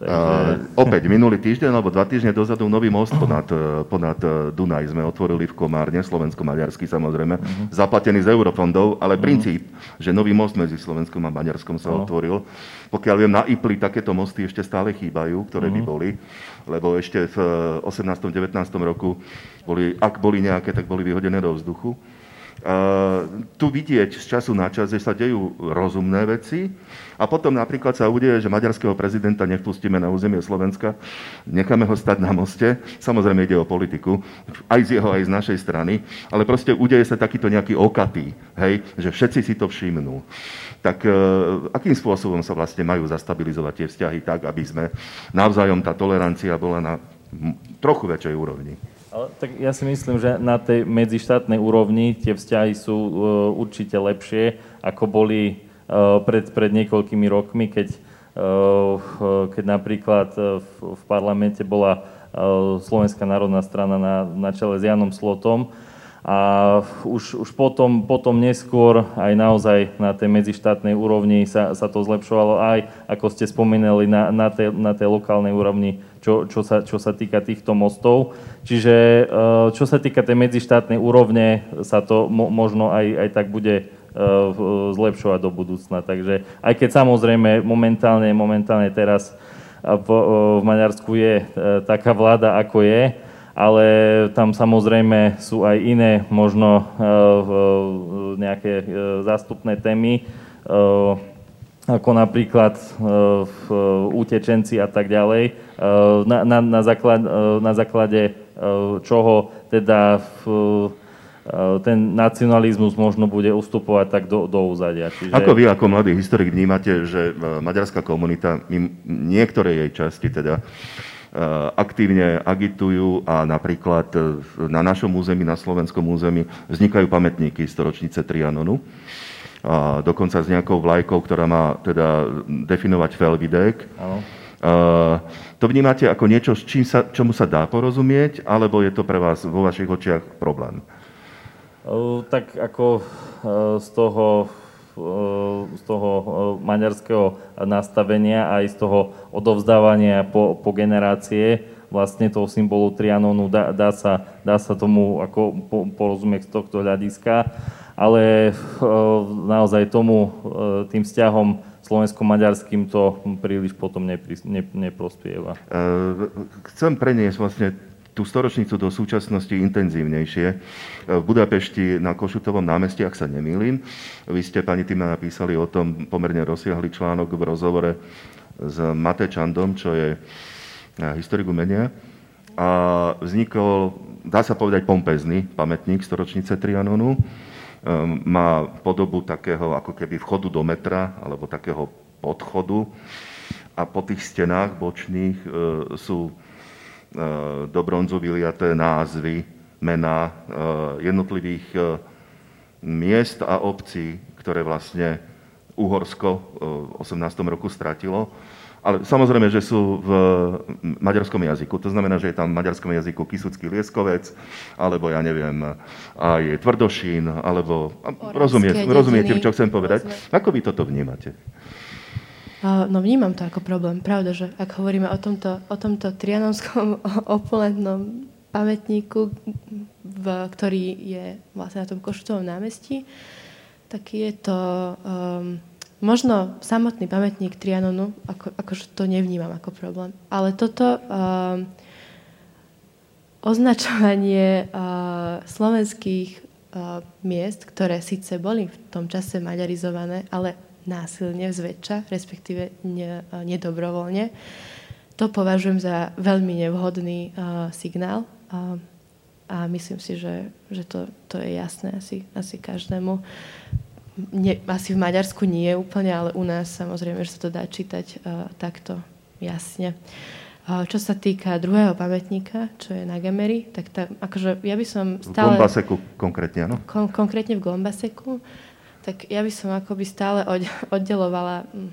Takže... Uh, opäť, minulý týždeň alebo dva týždne dozadu nový most ponad, e, ponad e, Dunaj sme otvorili v Komárne, slovensko-maďarský samozrejme, uh-huh. zaplatený z eurofondov, ale uh-huh. princíp, že nový most medzi Slovenskom a Maďarskom sa uh-huh. otvoril. Pokiaľ viem, na IPLI takéto mosty ešte stále chýbajú, ktoré uh-huh. by boli, lebo ešte v 18. 19. roku boli, ak boli nejaké, tak boli vyhodené do vzduchu. Tu vidieť z času na čas, že sa dejú rozumné veci. A potom napríklad sa udeje, že maďarského prezidenta nevpustíme na územie Slovenska, necháme ho stať na moste, samozrejme ide o politiku, aj z jeho, aj z našej strany, ale proste udeje sa takýto nejaký okatý, hej, že všetci si to všimnú. Tak uh, akým spôsobom sa vlastne majú zastabilizovať tie vzťahy tak, aby sme navzájom tá tolerancia bola na trochu väčšej úrovni? Ale, tak ja si myslím, že na tej medzištátnej úrovni tie vzťahy sú uh, určite lepšie, ako boli uh, pred, pred niekoľkými rokmi, keď, uh, keď napríklad v, v parlamente bola Slovenská národná strana na, na čele s Janom Slotom a už, už potom, potom neskôr aj naozaj na tej medzištátnej úrovni sa, sa to zlepšovalo aj, ako ste spomenuli, na, na, tej, na tej lokálnej úrovni čo, čo, sa, čo sa týka týchto mostov. Čiže eh, čo sa týka tej medzištátnej úrovne, sa to mo, možno aj, aj tak bude eh, zlepšovať do budúcna. Takže aj keď samozrejme momentálne, momentálne teraz v, v Maďarsku je taká vláda, ako je, ale tam samozrejme sú aj iné možno nejaké zástupné témy ako napríklad utečenci a tak ďalej, na, na, na, základ, na základe čoho teda v, ten nacionalizmus možno bude ustupovať tak do, do úzadia. Čiže... Ako vy, ako mladý historik, vnímate, že maďarská komunita, niektoré jej časti teda, aktívne agitujú a napríklad na našom území, na slovenskom území vznikajú pamätníky storočnice Trianonu a dokonca s nejakou vlajkou, ktorá má teda definovať Felvidek. Uh, to vnímate ako niečo, s čím sa, čomu sa dá porozumieť, alebo je to pre vás vo vašich očiach problém? Uh, tak ako uh, z toho, z toho maďarského nastavenia aj z toho odovzdávania po, po generácie vlastne toho symbolu Trianonu dá, dá, sa, dá sa tomu ako porozumieť z tohto hľadiska ale eh, naozaj tomu, eh, tým vzťahom slovensko-maďarským to príliš potom neprospieva. Eh, chcem preniesť vlastne tú storočnicu do súčasnosti intenzívnejšie. V Budapešti na Košutovom námestí, ak sa nemýlim, vy ste, pani Tima, napísali o tom pomerne rozsiahly článok v rozhovore s Matečandom, čo je historik umenia. A vznikol, dá sa povedať, pompezný pamätník storočnice Trianonu Ehm, má podobu takého ako keby vchodu do metra alebo takého podchodu a po tých stenách bočných e, sú e, do bronzu vyliaté názvy, mená e, jednotlivých miest a obcí, ktoré vlastne Uhorsko v 18. roku stratilo ale samozrejme, že sú v maďarskom jazyku. To znamená, že je tam v maďarskom jazyku Kisucký lieskovec, alebo ja neviem, aj Tvrdošín, alebo... Rozumiete, rozumiete, čo chcem povedať? Ako vy toto vnímate? No vnímam to ako problém. Pravda, že ak hovoríme o tomto, o tomto trianonskom opulentnom pamätníku, v, ktorý je vlastne na tom Košutovom námestí, tak je to um, Možno samotný pamätník Trianonu, ako, akože to nevnímam ako problém. Ale toto uh, označovanie uh, slovenských uh, miest, ktoré síce boli v tom čase maďarizované, ale násilne zväčša, respektíve ne, uh, nedobrovoľne, to považujem za veľmi nevhodný uh, signál uh, a myslím si, že, že to, to je jasné asi, asi každému. Nie, asi v Maďarsku nie úplne, ale u nás samozrejme, že sa to dá čítať uh, takto jasne. Uh, čo sa týka druhého pamätníka, čo je na Gemery, tak tá, akože ja by som stále... V Gombaseku konkrétne, áno? Kon, konkrétne v Gombaseku, tak ja by som akoby stále oddelovala, hm,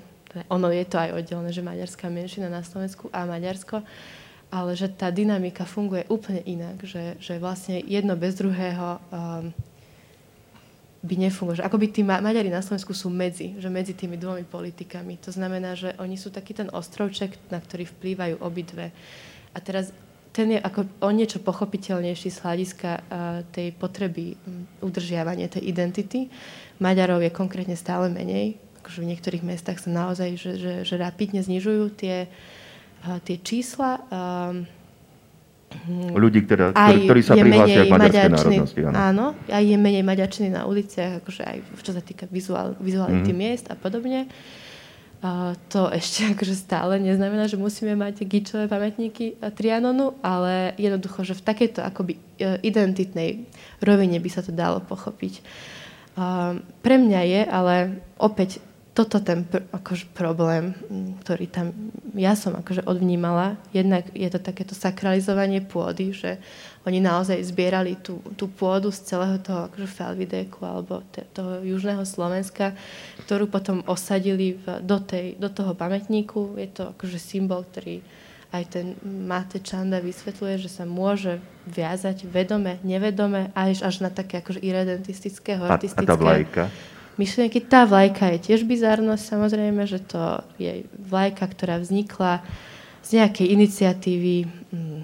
ono je to aj oddelené, že maďarská menšina na Slovensku a Maďarsko, ale že tá dynamika funguje úplne inak, že, že vlastne jedno bez druhého um, by nefungovalo. Akoby tí Maďari na Slovensku sú medzi, že medzi tými dvomi politikami. To znamená, že oni sú taký ten ostrovček, na ktorý vplývajú obidve. A teraz ten je ako o niečo pochopiteľnejší z hľadiska uh, tej potreby um, udržiavania tej identity. Maďarov je konkrétne stále menej. Akože v niektorých mestách sa naozaj že, že, že rapidne znižujú tie, uh, tie čísla. Um, ľudí, ktorá, ktorí, ktorí sa prihlásia k maďarskej národnosti. Áno. áno, aj je menej maďarčiny na uliciach, akože aj čo sa týka vizuál, vizuality mm-hmm. miest a podobne. A to ešte akože stále neznamená, že musíme mať gičové pamätníky Trianonu, ale jednoducho, že v takejto akoby identitnej rovine by sa to dalo pochopiť. A pre mňa je, ale opäť toto ten pr- akože problém, ktorý tam ja som akože odvnímala. Jednak je to takéto sakralizovanie pôdy, že oni naozaj zbierali tú, tú pôdu z celého toho akože Felvideku alebo te, toho južného Slovenska, ktorú potom osadili v, do, tej, do toho pamätníku. Je to akože symbol, ktorý aj ten Mate Čanda vysvetľuje, že sa môže viazať vedome, nevedome, až, až na také akože irredentistické, hortistické... A, a tá vlajka? myšlienky. Tá vlajka je tiež bizarnosť, samozrejme, že to je vlajka, ktorá vznikla z nejakej iniciatívy mm,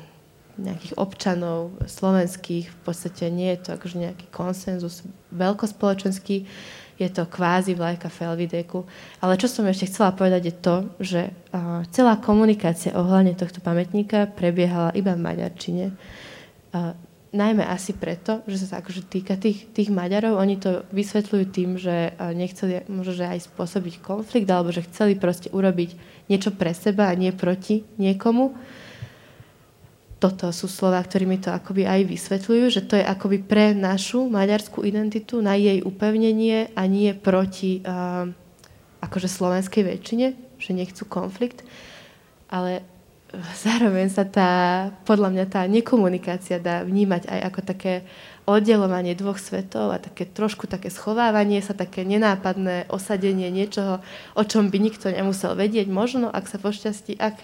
nejakých občanov slovenských. V podstate nie je to akože nejaký konsenzus veľkospoločenský, je to kvázi vlajka Felvideku. Ale čo som ešte chcela povedať je to, že uh, celá komunikácia ohľadne tohto pamätníka prebiehala iba v maďarčine. Uh, najmä asi preto, že sa akože týka tých, tých Maďarov. Oni to vysvetľujú tým, že nechceli možno aj spôsobiť konflikt, alebo že chceli proste urobiť niečo pre seba a nie proti niekomu. Toto sú slova, ktorými to akoby aj vysvetľujú, že to je akoby pre našu maďarskú identitu, na jej upevnenie a nie proti uh, akože slovenskej väčšine, že nechcú konflikt. Ale zároveň sa tá, podľa mňa tá nekomunikácia dá vnímať aj ako také oddelovanie dvoch svetov a také trošku také schovávanie sa, také nenápadné osadenie niečoho, o čom by nikto nemusel vedieť. Možno, ak sa pošťastí, ak,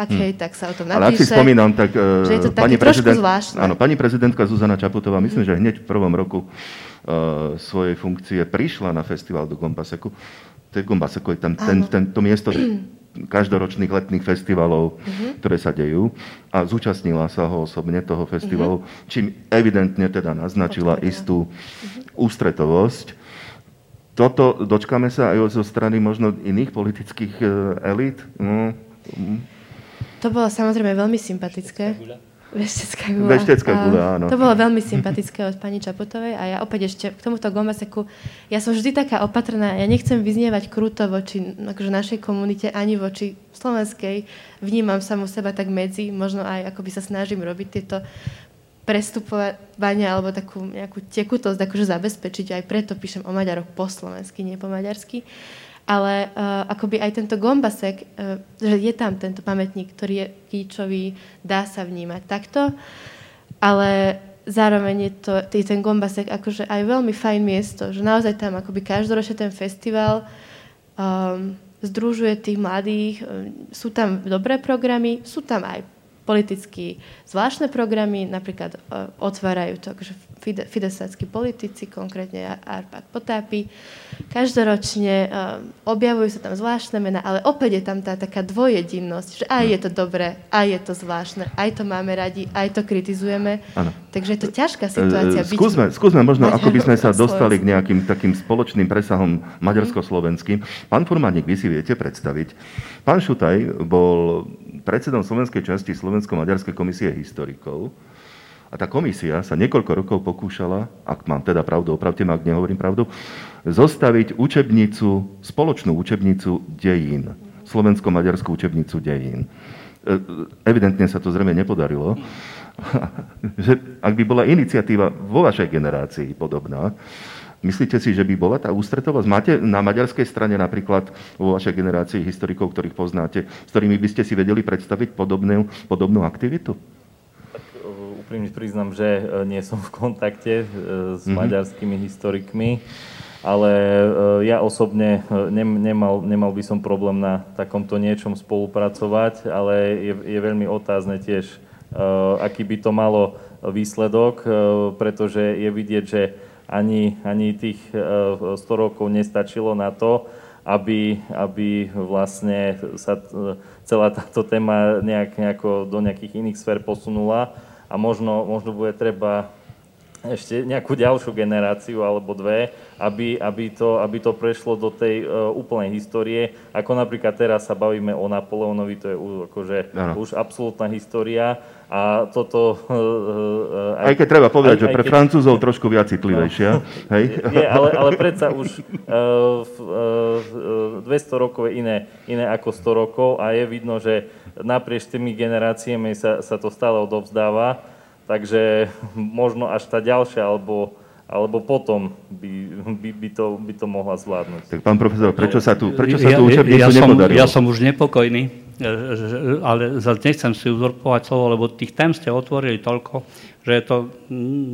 ak hmm. hej, tak sa o tom napíše. Ale ak si spomínam, tak že je to pani, prezident, áno, pani prezidentka Zuzana Čaputová, myslím, že hneď v prvom roku uh, svojej funkcie prišla na festival do Gombaseku. To je Gombaseku, je tam ten, ten, to miesto každoročných letných festivalov, uh-huh. ktoré sa dejú a zúčastnila sa ho osobne toho festivalu, uh-huh. čím evidentne teda naznačila Odpredala. istú uh-huh. ústretovosť. Toto dočkame sa aj zo strany možno iných politických uh, elít? No. To bolo samozrejme veľmi sympatické. Veštecká gula. Veštecká gula, áno. To bolo veľmi sympatické od pani Čaputovej a ja opäť ešte k tomuto Gomaseku, ja som vždy taká opatrná, ja nechcem vyznievať kruto voči akože našej komunite ani voči slovenskej. Vnímam samu seba tak medzi, možno aj akoby sa snažím robiť tieto prestupovania alebo takú nejakú tekutosť akože zabezpečiť. Aj preto píšem o Maďaroch po slovensky, nie po maďarsky ale uh, akoby aj tento Gombasek, uh, že je tam tento pamätník, ktorý je kýčový, dá sa vnímať takto, ale zároveň je, to, je ten Gombasek akože aj veľmi fajn miesto, že naozaj tam akoby každoročne ten festival um, združuje tých mladých, um, sú tam dobré programy, sú tam aj politicky zvláštne programy, napríklad uh, otvárajú to akože fidesáckí politici, konkrétne Arpad Potápi. Každoročne um, objavujú sa tam zvláštne mená, ale opäť je tam tá taká dvojedinnosť, že aj je to dobré, aj je to zvláštne, aj to máme radi, aj to kritizujeme. Ano. Takže je to ťažká e, situácia. Byť skúsme, skúsme možno, ako by sme sa dostali k nejakým takým spoločným presahom maďarsko-slovenským. Pán Furmanik, vy si viete predstaviť. Pán Šutaj bol predsedom slovenskej časti Slovensko-Maďarskej komisie historikov. A tá komisia sa niekoľko rokov pokúšala, ak mám teda pravdu, opravte ma, ak nehovorím pravdu, zostaviť učebnicu, spoločnú učebnicu dejín. Slovensko-maďarskú učebnicu dejín. evidentne sa to zrejme nepodarilo, že ak by bola iniciatíva vo vašej generácii podobná, Myslíte si, že by bola tá ústretovosť? Máte na maďarskej strane napríklad vo vašej generácii historikov, ktorých poznáte, s ktorými by ste si vedeli predstaviť podobnú, podobnú aktivitu? Tak úprimne priznám, že e, nie som v kontakte e, s mm-hmm. maďarskými historikmi, ale e, ja osobne nemal, nemal by som problém na takomto niečom spolupracovať, ale je, je veľmi otázne tiež, aký by to malo výsledok, pretože je vidieť, že ani, ani tých 100 e, rokov nestačilo na to, aby, aby vlastne sa celá táto téma nejak, nejako do nejakých iných sfér posunula a možno, možno bude treba ešte nejakú ďalšiu generáciu alebo dve, aby, aby, to, aby to prešlo do tej uh, úplnej histórie. Ako napríklad teraz sa bavíme o Napoleonovi, to je už, akože, už absolútna história. A toto... Uh, uh, aj, aj keď treba povedať, aj, že pre keď... Francúzov trošku viac citlivejšia. No. Hej? Nie, ale, ale predsa už uh, uh, 200 rokov je iné, iné ako 100 rokov a je vidno, že naprieč tými generáciami sa, sa to stále odovzdáva Takže možno až tá ďalšia, alebo, alebo potom by, by, by, to, by to mohla zvládnuť. Tak pán profesor, prečo sa tu, prečo sa tu učebnicu ja, ja nepodarilo? Ja som už nepokojný, ale nechcem si uzurpovať slovo, lebo tých tém ste otvorili toľko, že je to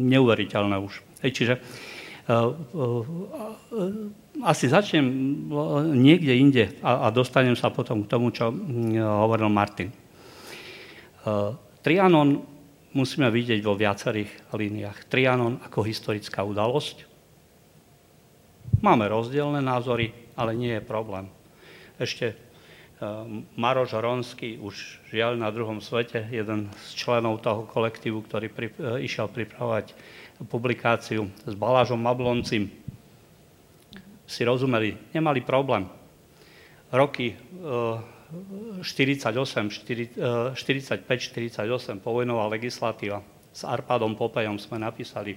neuveriteľné už. Hej, čiže uh, asi začnem niekde inde a, a dostanem sa potom k tomu, čo hovoril Martin. Trianon musíme vidieť vo viacerých líniách. Trianon ako historická udalosť. Máme rozdielne názory, ale nie je problém. Ešte e, Maroš Ronsky, už žiaľ na druhom svete, jeden z členov toho kolektívu, ktorý pri, e, išiel pripravovať publikáciu s Balážom Mabloncim, si rozumeli, nemali problém. Roky e, 48, 45, 48 povojnová legislatíva s Arpádom Popejom sme napísali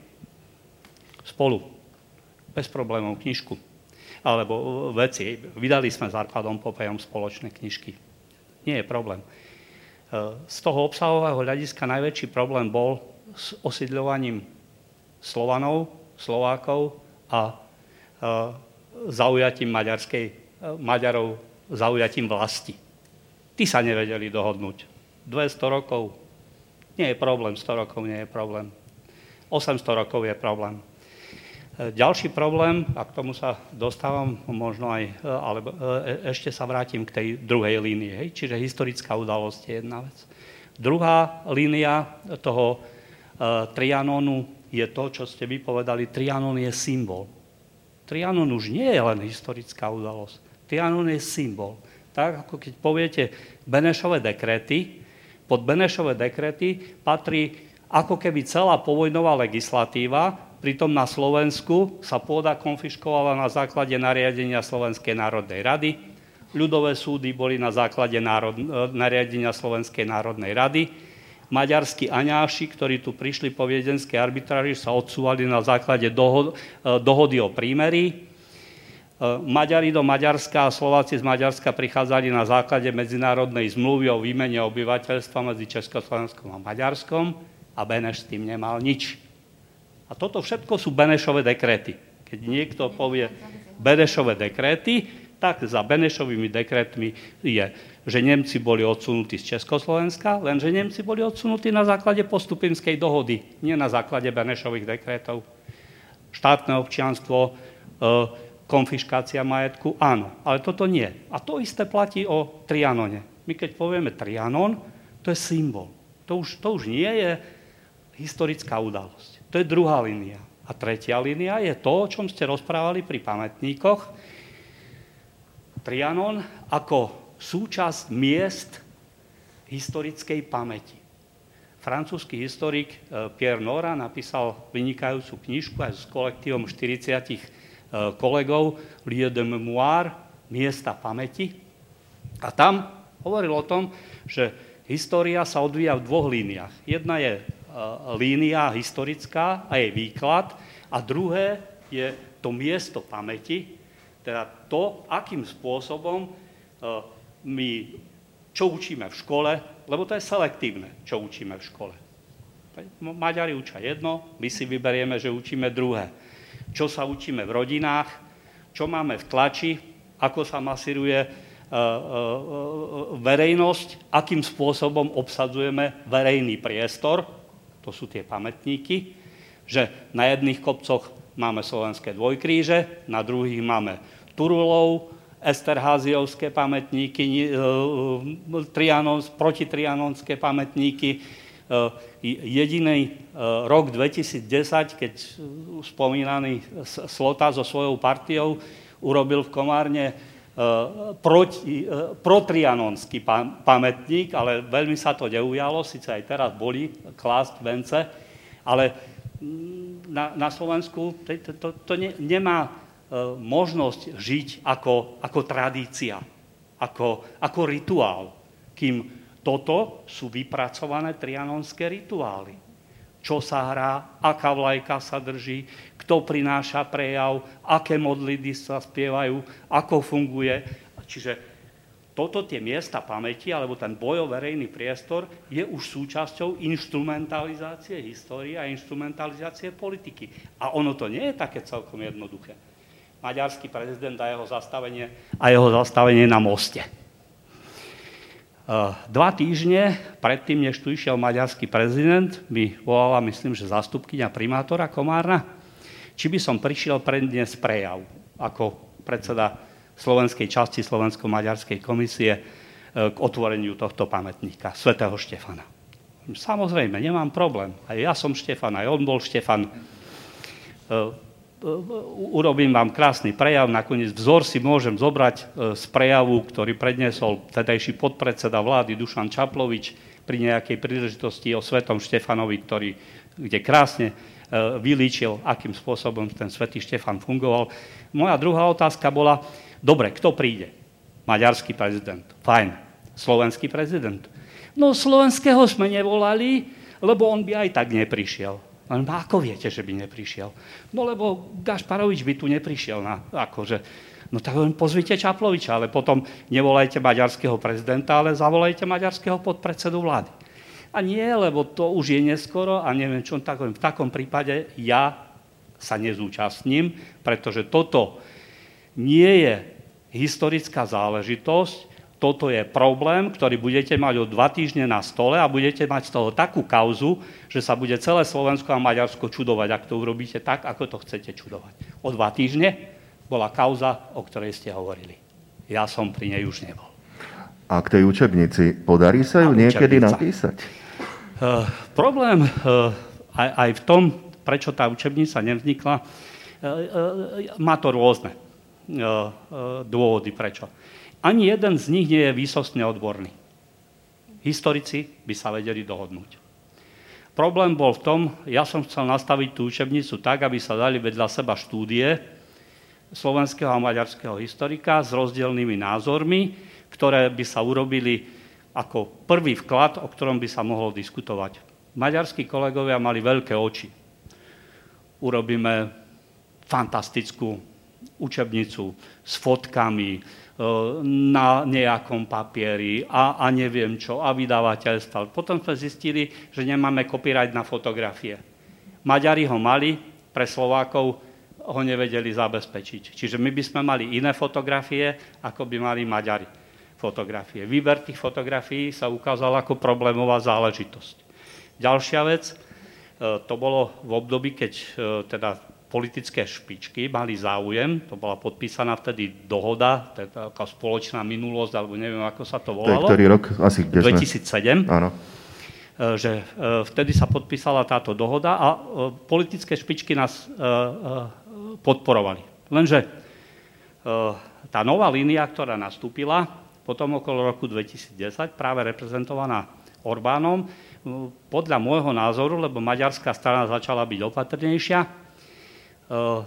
spolu, bez problémov, knižku. Alebo e, veci, vydali sme s Arpádom Popejom spoločné knižky. Nie je problém. E, z toho obsahového hľadiska najväčší problém bol s osídľovaním Slovanov, Slovákov a e, zaujatím maďarskej, Maďarov zaujatím vlasti. Tí sa nevedeli dohodnúť. 200 rokov nie je problém, 100 rokov nie je problém. 800 rokov je problém. E, ďalší problém, a k tomu sa dostávam možno aj, e, ale e, ešte sa vrátim k tej druhej línii, hej? čiže historická udalosť je jedna vec. Druhá línia toho Trianonu je to, čo ste vypovedali, Trianon je symbol. Trianon už nie je len historická udalosť. Trianon je symbol tak ako keď poviete Benešové dekrety, pod Benešové dekrety patrí ako keby celá povojnová legislatíva, pritom na Slovensku sa pôda konfiškovala na základe nariadenia Slovenskej národnej rady, ľudové súdy boli na základe národ, nariadenia Slovenskej národnej rady, maďarskí aňáši, ktorí tu prišli po viedenskej arbitráži, sa odsúvali na základe dohod, dohody o prímeri, E, Maďari do Maďarska a Slováci z Maďarska prichádzali na základe medzinárodnej zmluvy o výmene obyvateľstva medzi Československom a Maďarskom a Beneš s tým nemal nič. A toto všetko sú Benešové dekrety. Keď niekto povie Benešové dekrety, tak za Benešovými dekretmi je, že Nemci boli odsunutí z Československa, lenže Nemci boli odsunutí na základe postupinskej dohody, nie na základe Benešových dekretov. Štátne občianstvo, e, konfiškácia majetku, áno, ale toto nie. A to isté platí o Trianone. My keď povieme Trianon, to je symbol. To už, to už nie je historická udalosť. To je druhá línia. A tretia línia je to, o čom ste rozprávali pri pamätníkoch. Trianon ako súčasť miest historickej pamäti. Francúzsky historik eh, Pierre Nora napísal vynikajúcu knižku aj s kolektívom 40 Eh, kolegov, Lieu de Memoire, miesta pamäti. A tam hovoril o tom, že história sa odvíja v dvoch líniách. Jedna je línia historická a jej výklad a druhé je to miesto pamäti, teda to, akým spôsobom eh, my čo učíme v škole, lebo to je selektívne, čo učíme v škole. Maďari učia jedno, my si vyberieme, že učíme druhé. Čo sa učíme v rodinách, čo máme v tlači, ako sa masíruje verejnosť, akým spôsobom obsadzujeme verejný priestor, to sú tie pamätníky, že na jedných kopcoch máme slovenské dvojkríže, na druhých máme Turulov, Esterháziovské pamätníky, e, e, trianon, protitrianonské pamätníky. E, jediný rok 2010, keď spomínaný Slota so svojou partiou urobil v Komárne proti, protrianonský pamätník, ale veľmi sa to neujalo, síce aj teraz boli klásť vence, ale mm, na, na Slovensku to, to, to ne, nemá E, možnosť žiť ako, ako tradícia, ako, ako rituál, kým toto sú vypracované trianonské rituály. Čo sa hrá, aká vlajka sa drží, kto prináša prejav, aké modlitby sa spievajú, ako funguje. Čiže toto tie miesta pamäti, alebo ten boj o verejný priestor je už súčasťou instrumentalizácie histórie a instrumentalizácie politiky. A ono to nie je také celkom jednoduché maďarský prezident a jeho zastavenie, a jeho zastavenie na moste. E, dva týždne predtým, než tu išiel maďarský prezident, mi volala, myslím, že zastupkynia primátora Komárna, či by som prišiel predniesť prejav ako predseda slovenskej časti Slovensko-Maďarskej komisie e, k otvoreniu tohto pamätníka, svätého Štefana. Samozrejme, nemám problém. Aj ja som Štefan, aj on bol Štefan e, urobím vám krásny prejav, nakoniec vzor si môžem zobrať e, z prejavu, ktorý predniesol tedajší podpredseda vlády Dušan Čaplovič pri nejakej príležitosti o svetom Štefanovi, ktorý, kde krásne e, vylíčil, akým spôsobom ten svetý Štefan fungoval. Moja druhá otázka bola, dobre, kto príde? Maďarský prezident. Fajn. Slovenský prezident. No slovenského sme nevolali, lebo on by aj tak neprišiel. Len ako viete, že by neprišiel? No lebo Gašparovič by tu neprišiel na, akože, no tak len pozvite Čaploviča, ale potom nevolajte maďarského prezidenta, ale zavolajte maďarského podpredsedu vlády. A nie, lebo to už je neskoro a neviem čo, v takom prípade ja sa nezúčastním, pretože toto nie je historická záležitosť, toto je problém, ktorý budete mať o dva týždne na stole a budete mať z toho takú kauzu, že sa bude celé Slovensko a Maďarsko čudovať, ak to urobíte tak, ako to chcete čudovať. O dva týždne bola kauza, o ktorej ste hovorili. Ja som pri nej už nebol. A k tej učebnici, podarí sa ju niekedy napísať? Uh, problém uh, aj, aj v tom, prečo tá učebnica nevznikla, uh, uh, má to rôzne uh, uh, dôvody, prečo. Ani jeden z nich nie je výsostne odborný. Historici by sa vedeli dohodnúť. Problém bol v tom, ja som chcel nastaviť tú učebnicu tak, aby sa dali vedľa seba štúdie slovenského a maďarského historika s rozdielnými názormi, ktoré by sa urobili ako prvý vklad, o ktorom by sa mohol diskutovať. Maďarskí kolegovia mali veľké oči. Urobíme fantastickú učebnicu s fotkami, E, na nejakom papieri a, a neviem čo, a vydavateľstva. Potom sme zistili, že nemáme copyright na fotografie. Maďari ho mali, pre Slovákov ho nevedeli zabezpečiť. Čiže my by sme mali iné fotografie, ako by mali Maďari fotografie. Výber tých fotografií sa ukázal ako problémová záležitosť. Ďalšia vec, e, to bolo v období, keď e, teda politické špičky mali záujem, to bola podpísaná vtedy dohoda, teda taká spoločná minulosť, alebo neviem, ako sa to volalo. To je ktorý rok? Asi kde 2007. Sme? Áno. E, že vtedy sa podpísala táto dohoda a politické špičky nás podporovali. Lenže tá nová línia, ktorá nastúpila potom okolo roku 2010, práve reprezentovaná Orbánom, podľa môjho názoru, lebo maďarská strana začala byť opatrnejšia, Eh,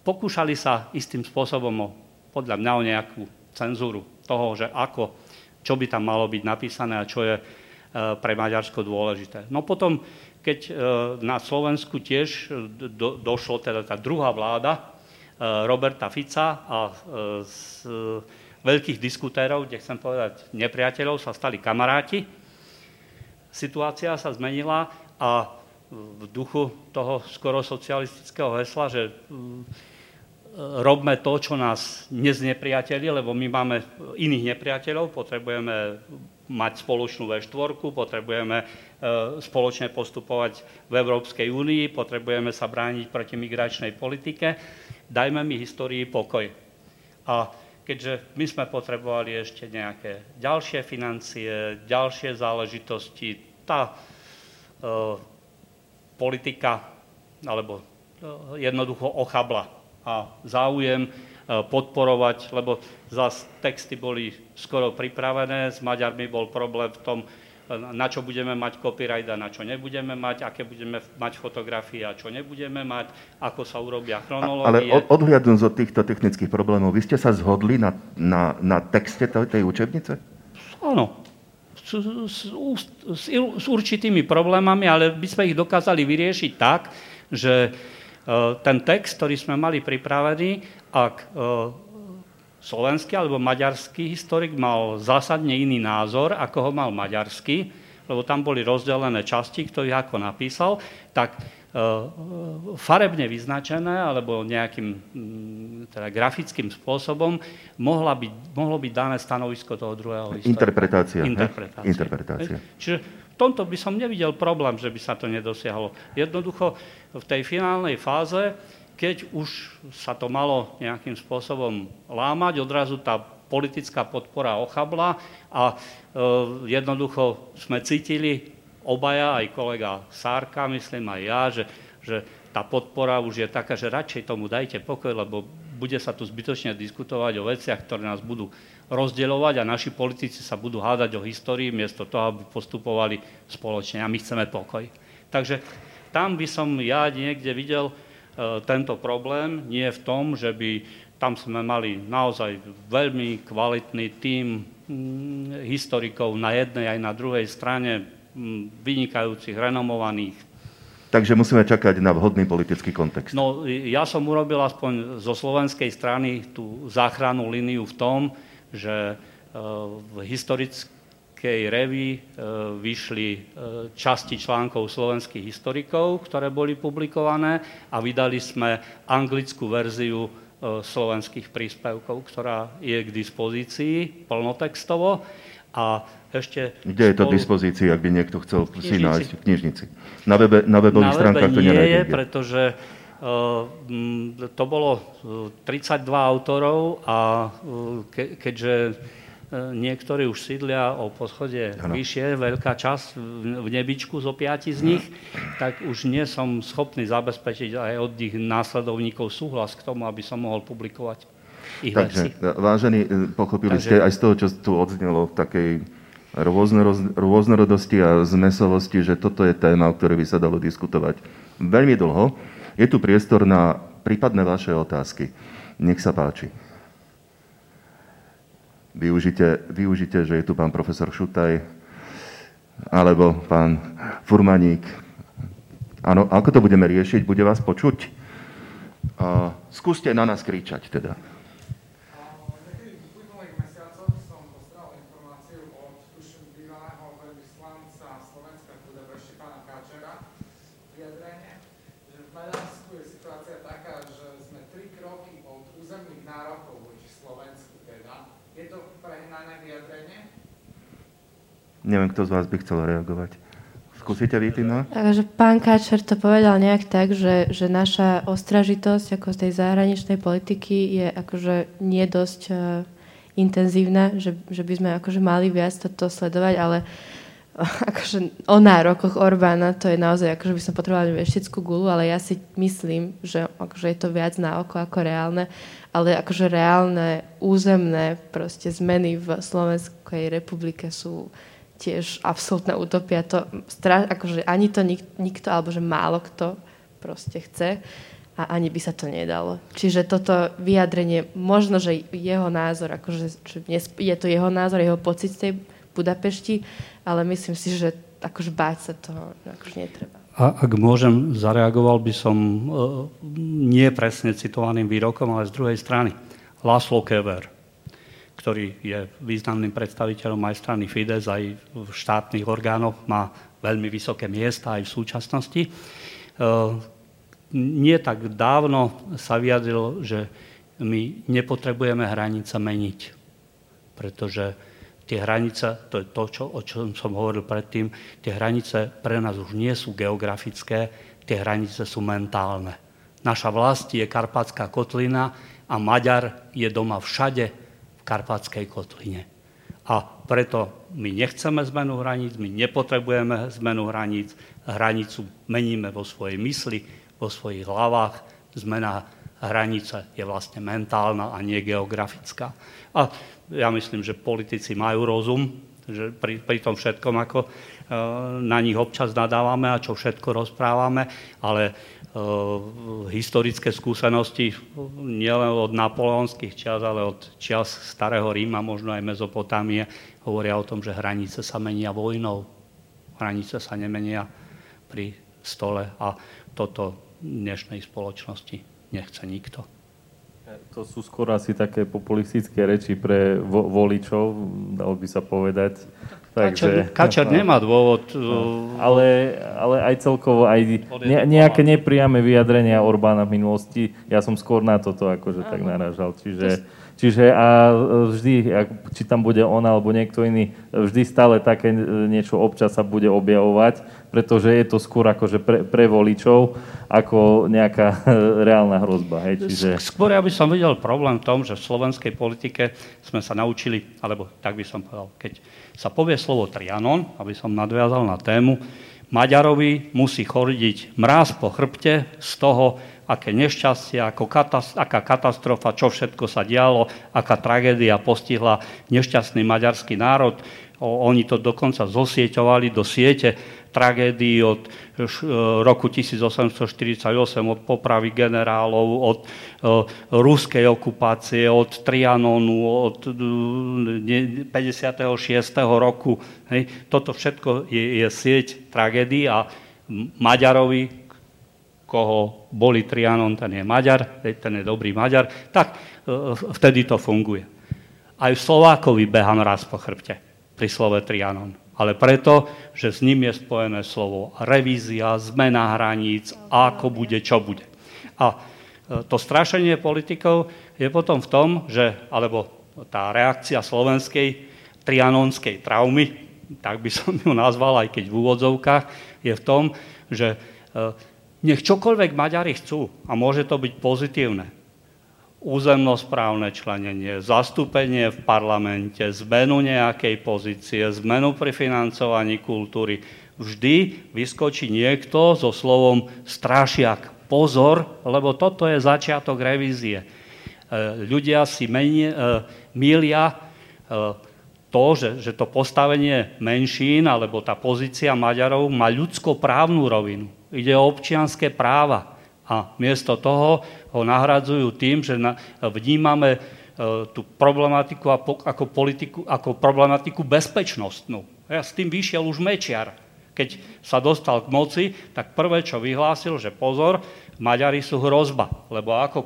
pokúšali sa istým spôsobom podľa mňa o nejakú cenzúru toho, že ako, čo by tam malo byť napísané a čo je eh, pre Maďarsko dôležité. No potom, keď eh, na Slovensku tiež do, došlo teda tá druhá vláda Roberta Fica a veľkých diskutérov, kde chcem povedať nepriateľov, sa stali kamaráti. Situácia sa zmenila a v duchu toho skoro socialistického hesla, že robme to, čo nás neznepriateli, lebo my máme iných nepriateľov, potrebujeme mať spoločnú V4, potrebujeme spoločne postupovať v Európskej únii, potrebujeme sa brániť proti migračnej politike, dajme mi histórii pokoj. A keďže my sme potrebovali ešte nejaké ďalšie financie, ďalšie záležitosti, tá e, politika, alebo e, jednoducho ochabla a záujem e, podporovať, lebo zase texty boli skoro pripravené, s Maďarmi bol problém v tom, na čo budeme mať copyright a na čo nebudeme mať, aké budeme mať fotografie a čo nebudeme mať, ako sa urobia chronológie. Ale odhliadnúc od týchto technických problémov, vy ste sa zhodli na, na, na texte tej učebnice? Áno. S, s, s, s určitými problémami, ale by sme ich dokázali vyriešiť tak, že Eh, ten text, ktorý sme mali pripravený, ak eh, slovenský alebo maďarský historik mal zásadne iný názor, ako ho mal maďarský, lebo tam boli rozdelené časti, kto ich ako napísal, tak eh, farebne vyznačené alebo nejakým mm, teda grafickým spôsobom mohla byť, mohlo byť dané stanovisko toho druhého historika. Interpretácia. Interpretácia. Interpretácia. Čiže v tomto by som nevidel problém, že by sa to nedosiahlo. Jednoducho v tej finálnej fáze, keď už sa to malo nejakým spôsobom lámať, odrazu tá politická podpora ochabla a e, jednoducho sme cítili obaja, aj kolega Sárka, myslím aj ja, že, že tá podpora už je taká, že radšej tomu dajte pokoj, lebo bude sa tu zbytočne diskutovať o veciach, ktoré nás budú rozdeľovať a naši politici sa budú hádať o histórii, miesto toho, aby postupovali spoločne a my chceme pokoj. Takže tam by som ja niekde videl tento problém, nie v tom, že by tam sme mali naozaj veľmi kvalitný tím mm, historikov na jednej aj na druhej strane, mm, vynikajúcich, renomovaných. Takže musíme čakať na vhodný politický kontext. No, ja som urobil aspoň zo slovenskej strany tú záchrannú líniu v tom, že e, v historickej Slovenskej reví e, vyšli e, časti článkov slovenských historikov, ktoré boli publikované a vydali sme anglickú verziu e, slovenských príspevkov, ktorá je k dispozícii plnotextovo. A ešte Kde je to k dispozícii, ak by niekto chcel si nájsť v knižnici? Na, webe, na webových na stránkach to nie je, pretože to bolo 32 autorov a ke, keďže niektorí už sídlia o poschode ano. vyššie, veľká časť v nebičku zo piati z nich, tak už nie som schopný zabezpečiť aj od tých následovníkov súhlas k tomu, aby som mohol publikovať ich Takže, veci. vážení, e, pochopili Takže... ste aj z toho, čo tu odznelo takej rôznorodosti a zmesovosti, že toto je téma, o ktorej by sa dalo diskutovať veľmi dlho. Je tu priestor na prípadné vaše otázky. Nech sa páči. Využite, využite, že je tu pán profesor Šutaj alebo pán Furmaník. Áno, ako to budeme riešiť? Bude vás počuť? Uh, skúste na nás kričať teda. Neviem, kto z vás by chcel reagovať. Skúsite vy, Tina? Takže pán Káčer to povedal nejak tak, že, že naša ostražitosť ako z tej zahraničnej politiky je akože nie dosť uh, intenzívna, že, že by sme akože mali viac toto sledovať, ale akože o nárokoch Orbána, to je naozaj, akože by som potrebovala veštickú gulu, ale ja si myslím, že akože je to viac na oko ako reálne, ale akože reálne územné proste zmeny v Slovenskej republike sú tiež absolútna utopia. To akože ani to nik, nikto, alebo že málo kto proste chce a ani by sa to nedalo. Čiže toto vyjadrenie, možno, že jeho názor, akože je to jeho názor, jeho pocit tej Budapešti, ale myslím si, že akože báť sa toho akože netreba. A ak môžem, zareagoval by som uh, nie presne citovaným výrokom, ale z druhej strany. Laszlo Kever, ktorý je významným predstaviteľom aj strany Fides, aj v štátnych orgánoch, má veľmi vysoké miesta aj v súčasnosti. Nie tak dávno sa vyjadrilo, že my nepotrebujeme hranice meniť, pretože tie hranice, to je to, čo, o čom som hovoril predtým, tie hranice pre nás už nie sú geografické, tie hranice sú mentálne. Naša vlast je Karpatská kotlina a Maďar je doma všade Karpatskej kotline. A preto my nechceme zmenu hraníc, my nepotrebujeme zmenu hraníc, hranicu meníme vo svojej mysli, vo svojich hlavách, zmena hranice je vlastne mentálna a nie geografická. A ja myslím, že politici majú rozum, že pri, pri tom všetkom, ako e, na nich občas nadávame a čo všetko rozprávame, ale e, historické skúsenosti nielen od napoleonských čias, ale od čias starého Ríma, možno aj Mezopotámie, hovoria o tom, že hranice sa menia vojnou. Hranice sa nemenia pri stole a toto dnešnej spoločnosti nechce nikto. To sú skôr asi také populistické reči pre vo, voličov, dalo by sa povedať. Takže, Kačer, Kačer nemá dôvod. No, ale, ale aj celkovo aj ne, nejaké nepriame vyjadrenia Orbána v minulosti, ja som skôr na toto akože tak narážal. Čiže, čiže a vždy, či tam bude on alebo niekto iný, vždy stále také niečo občas sa bude objavovať pretože je to skôr akože pre, pre voličov ako nejaká reálna hrozba. Hej? Čiže... Skôr ja by som videl problém v tom, že v slovenskej politike sme sa naučili, alebo tak by som povedal, keď sa povie slovo Trianon, aby som nadviazal na tému, Maďarovi musí chodiť mráz po chrbte z toho, aké nešťastie, ako katast- aká katastrofa, čo všetko sa dialo, aká tragédia postihla nešťastný maďarský národ. O, oni to dokonca zosieťovali do siete tragédií od e, roku 1848, od popravy generálov, od e, ruskej okupácie, od Trianonu, od 56. E, roku. Toto všetko je, je sieť tragédií a Maďarovi, koho boli Trianon, ten je Maďar, ten je dobrý Maďar, tak vtedy to funguje. Aj Slovákovi behám raz po chrbte pri slove Trianon ale preto, že s ním je spojené slovo revízia, zmena hraníc, ako bude, čo bude. A e, to strašenie politikov je potom v tom, že, alebo tá reakcia slovenskej trianonskej traumy, tak by som ju nazval, aj keď v úvodzovkách, je v tom, že e, nech čokoľvek Maďari chcú, a môže to byť pozitívne, územnosprávne členenie, zastúpenie v parlamente, zmenu nejakej pozície, zmenu pri financovaní kultúry. Vždy vyskočí niekto so slovom strašiak. Pozor, lebo toto je začiatok revízie. E, ľudia si menie, e, milia e, to, že, že to postavenie menšín alebo tá pozícia Maďarov má ľudskoprávnu rovinu. Ide o občianské práva. A miesto toho ho nahradzujú tým, že vnímame e, tú problematiku ako, politiku, ako problematiku bezpečnostnú. Ja s tým vyšiel už Mečiar. Keď sa dostal k moci, tak prvé, čo vyhlásil, že pozor, Maďari sú hrozba, lebo ako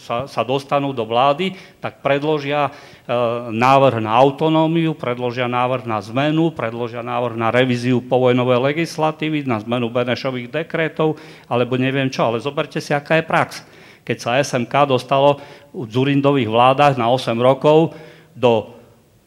sa, sa dostanú do vlády, tak predložia e, návrh na autonómiu, predložia návrh na zmenu, predložia návrh na revíziu povojnovej legislatívy, na zmenu Benešových dekrétov, alebo neviem čo. Ale zoberte si, aká je prax. Keď sa SMK dostalo v Zurindových vládach na 8 rokov do,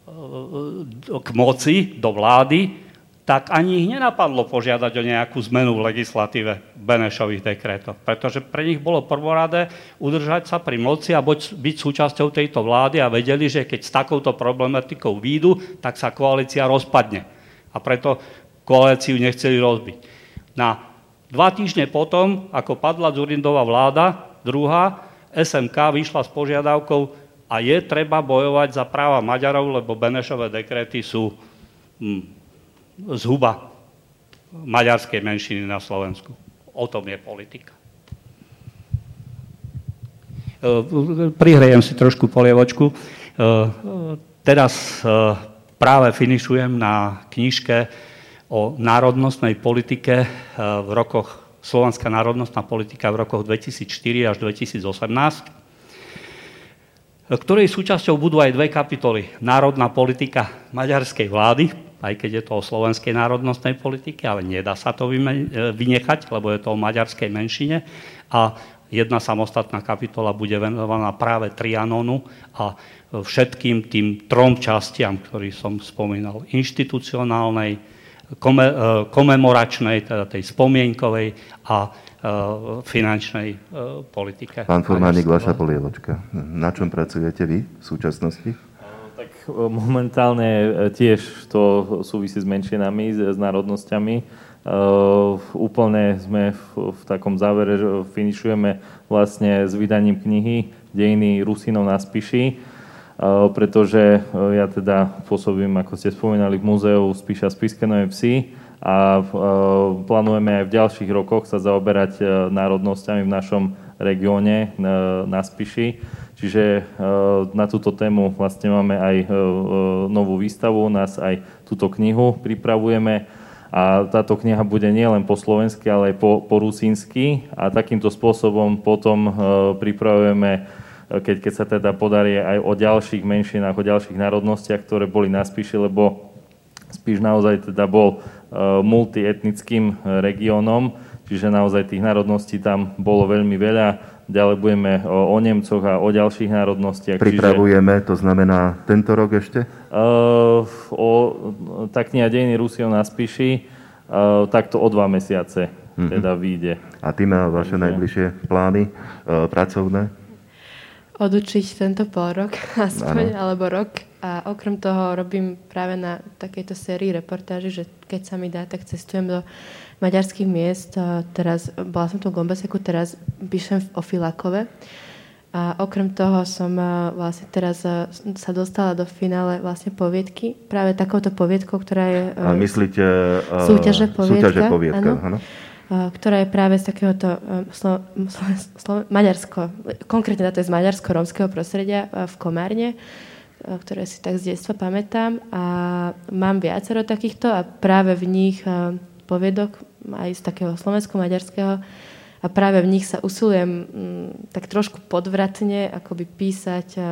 e, k moci, do vlády, tak ani ich nenapadlo požiadať o nejakú zmenu v legislatíve Benešových dekrétov, pretože pre nich bolo prvoradé udržať sa pri moci a byť súčasťou tejto vlády a vedeli, že keď s takouto problematikou výjdu, tak sa koalícia rozpadne. A preto koalíciu nechceli rozbiť. Na dva týždne potom, ako padla Zurindová vláda, druhá, SMK vyšla s požiadavkou a je treba bojovať za práva Maďarov, lebo Benešové dekréty sú hm, zhuba maďarskej menšiny na Slovensku. O tom je politika. E, prihrejem si trošku polievočku. E, teraz e, práve finišujem na knižke o národnostnej politike v rokoch, Slovenská národnostná politika v rokoch 2004 až 2018. ktorej súčasťou budú aj dve kapitoly. Národná politika maďarskej vlády, aj keď je to o slovenskej národnostnej politike, ale nedá sa to vynechať, lebo je to o maďarskej menšine. A jedna samostatná kapitola bude venovaná práve Trianonu a všetkým tým trom častiam, ktorý som spomínal. Inštitucionálnej, komemoračnej, teda tej spomienkovej a Eh, finančnej politike. Pán Formánik, vaša polievočka. Na čom pracujete vy v súčasnosti? Eh, momentálne tiež to súvisí s menšinami, s národnosťami. Uh, úplne sme v, v takom závere, že finišujeme vlastne s vydaním knihy Dejiny Rusinov na Spiši, pretože ja teda pôsobím, ako ste spomínali, v múzeu Spiša Spiske Nové Vsi a plánujeme aj v ďalších rokoch sa zaoberať národnosťami v našom regióne na Spiši. Čiže na túto tému vlastne máme aj novú výstavu, nás aj túto knihu pripravujeme. A táto kniha bude nielen po slovensky, ale aj po, po rusínsky. A takýmto spôsobom potom pripravujeme keď, keď sa teda podarí aj o ďalších menšinách, o ďalších národnostiach, ktoré boli na Spiši, lebo Spiš naozaj teda bol multietnickým regiónom, čiže naozaj tých národností tam bolo veľmi veľa. Ďalej budeme o, o Nemcoch a o ďalších národnostiach. Pripravujeme, čiže, to znamená tento rok ešte? Uh, o, tá kniha Dejiny Rusiov na Spiši, uh, takto o dva mesiace uh-huh. teda vyjde. A ty má vaše Takže... najbližšie plány uh, pracovné? Odučiť tento pol rok aspoň, ano. alebo rok a okrem toho robím práve na takejto sérii reportáži, že keď sa mi dá, tak cestujem do maďarských miest. Teraz, bola som tu v Gombeseku, teraz píšem o Filakove. A okrem toho som vlastne teraz sa dostala do finále vlastne poviedky. Práve takouto poviedkou, ktorá je... A myslíte... Uh, súťaže poviedka. Súťaže poviedka, áno. ktorá je práve z takéhoto slo, slo, slo, maďarsko, konkrétne to je z maďarsko-rómskeho prostredia v Komárne ktoré si tak z detstva pamätám a mám viacero takýchto a práve v nich poviedok aj z takého slovensko-maďarského a práve v nich sa usilujem mm, tak trošku podvratne akoby písať eh,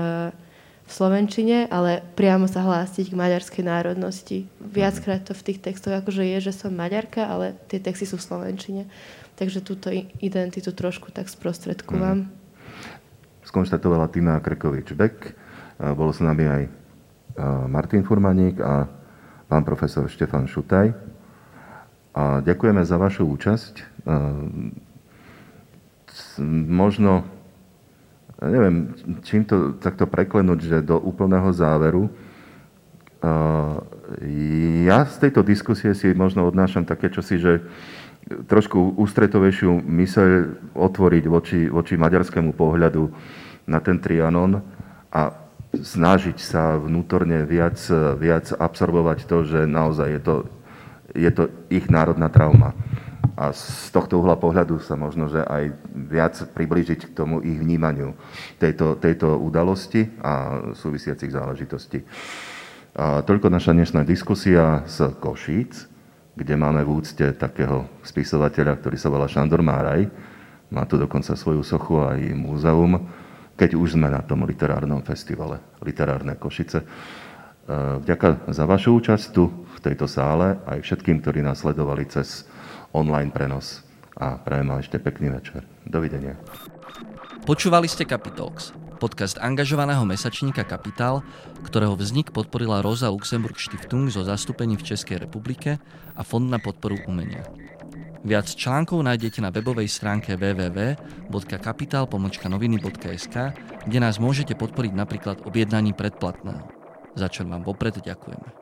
v slovenčine, ale priamo sa hlásiť k maďarskej národnosti. Viackrát to v tých textoch akože je, že som maďarka, ale tie texty sú v slovenčine. Takže túto identitu trošku tak sprostredkúvam. Hmm. Skonštatovala Tina Krekovič-Beck bol s nami aj Martin Furmaník a pán profesor Štefan Šutaj. A ďakujeme za vašu účasť. Možno, neviem, čím to takto preklenúť, že do úplného záveru. Ja z tejto diskusie si možno odnášam také čosi, že trošku ústretovejšiu myseľ otvoriť voči, voči maďarskému pohľadu na ten Trianon a snažiť sa vnútorne viac, viac absorbovať to, že naozaj je to, je to ich národná trauma. A z tohto uhla pohľadu sa možno, že aj viac približiť k tomu ich vnímaniu tejto, tejto udalosti a súvisiacich záležitostí. A toľko naša dnešná diskusia z Košíc, kde máme v úcte takého spisovateľa, ktorý sa volá Šandor Máraj. Má tu dokonca svoju sochu aj múzeum keď už sme na tom literárnom festivale Literárne Košice. E, vďaka za vašu účasť tu tejto sále aj všetkým, ktorí nás sledovali cez online prenos. A prajem vám ešte pekný večer. Dovidenia. Počúvali ste Capitalx, podcast angažovaného mesačníka Kapitál, ktorého vznik podporila Rosa Luxemburg Stiftung zo zastúpení v Českej republike a Fond na podporu umenia. Viac článkov nájdete na webovej stránke www.kapital.noviny.sk, kde nás môžete podporiť napríklad objednaním predplatného. Za čo vám vopred ďakujeme.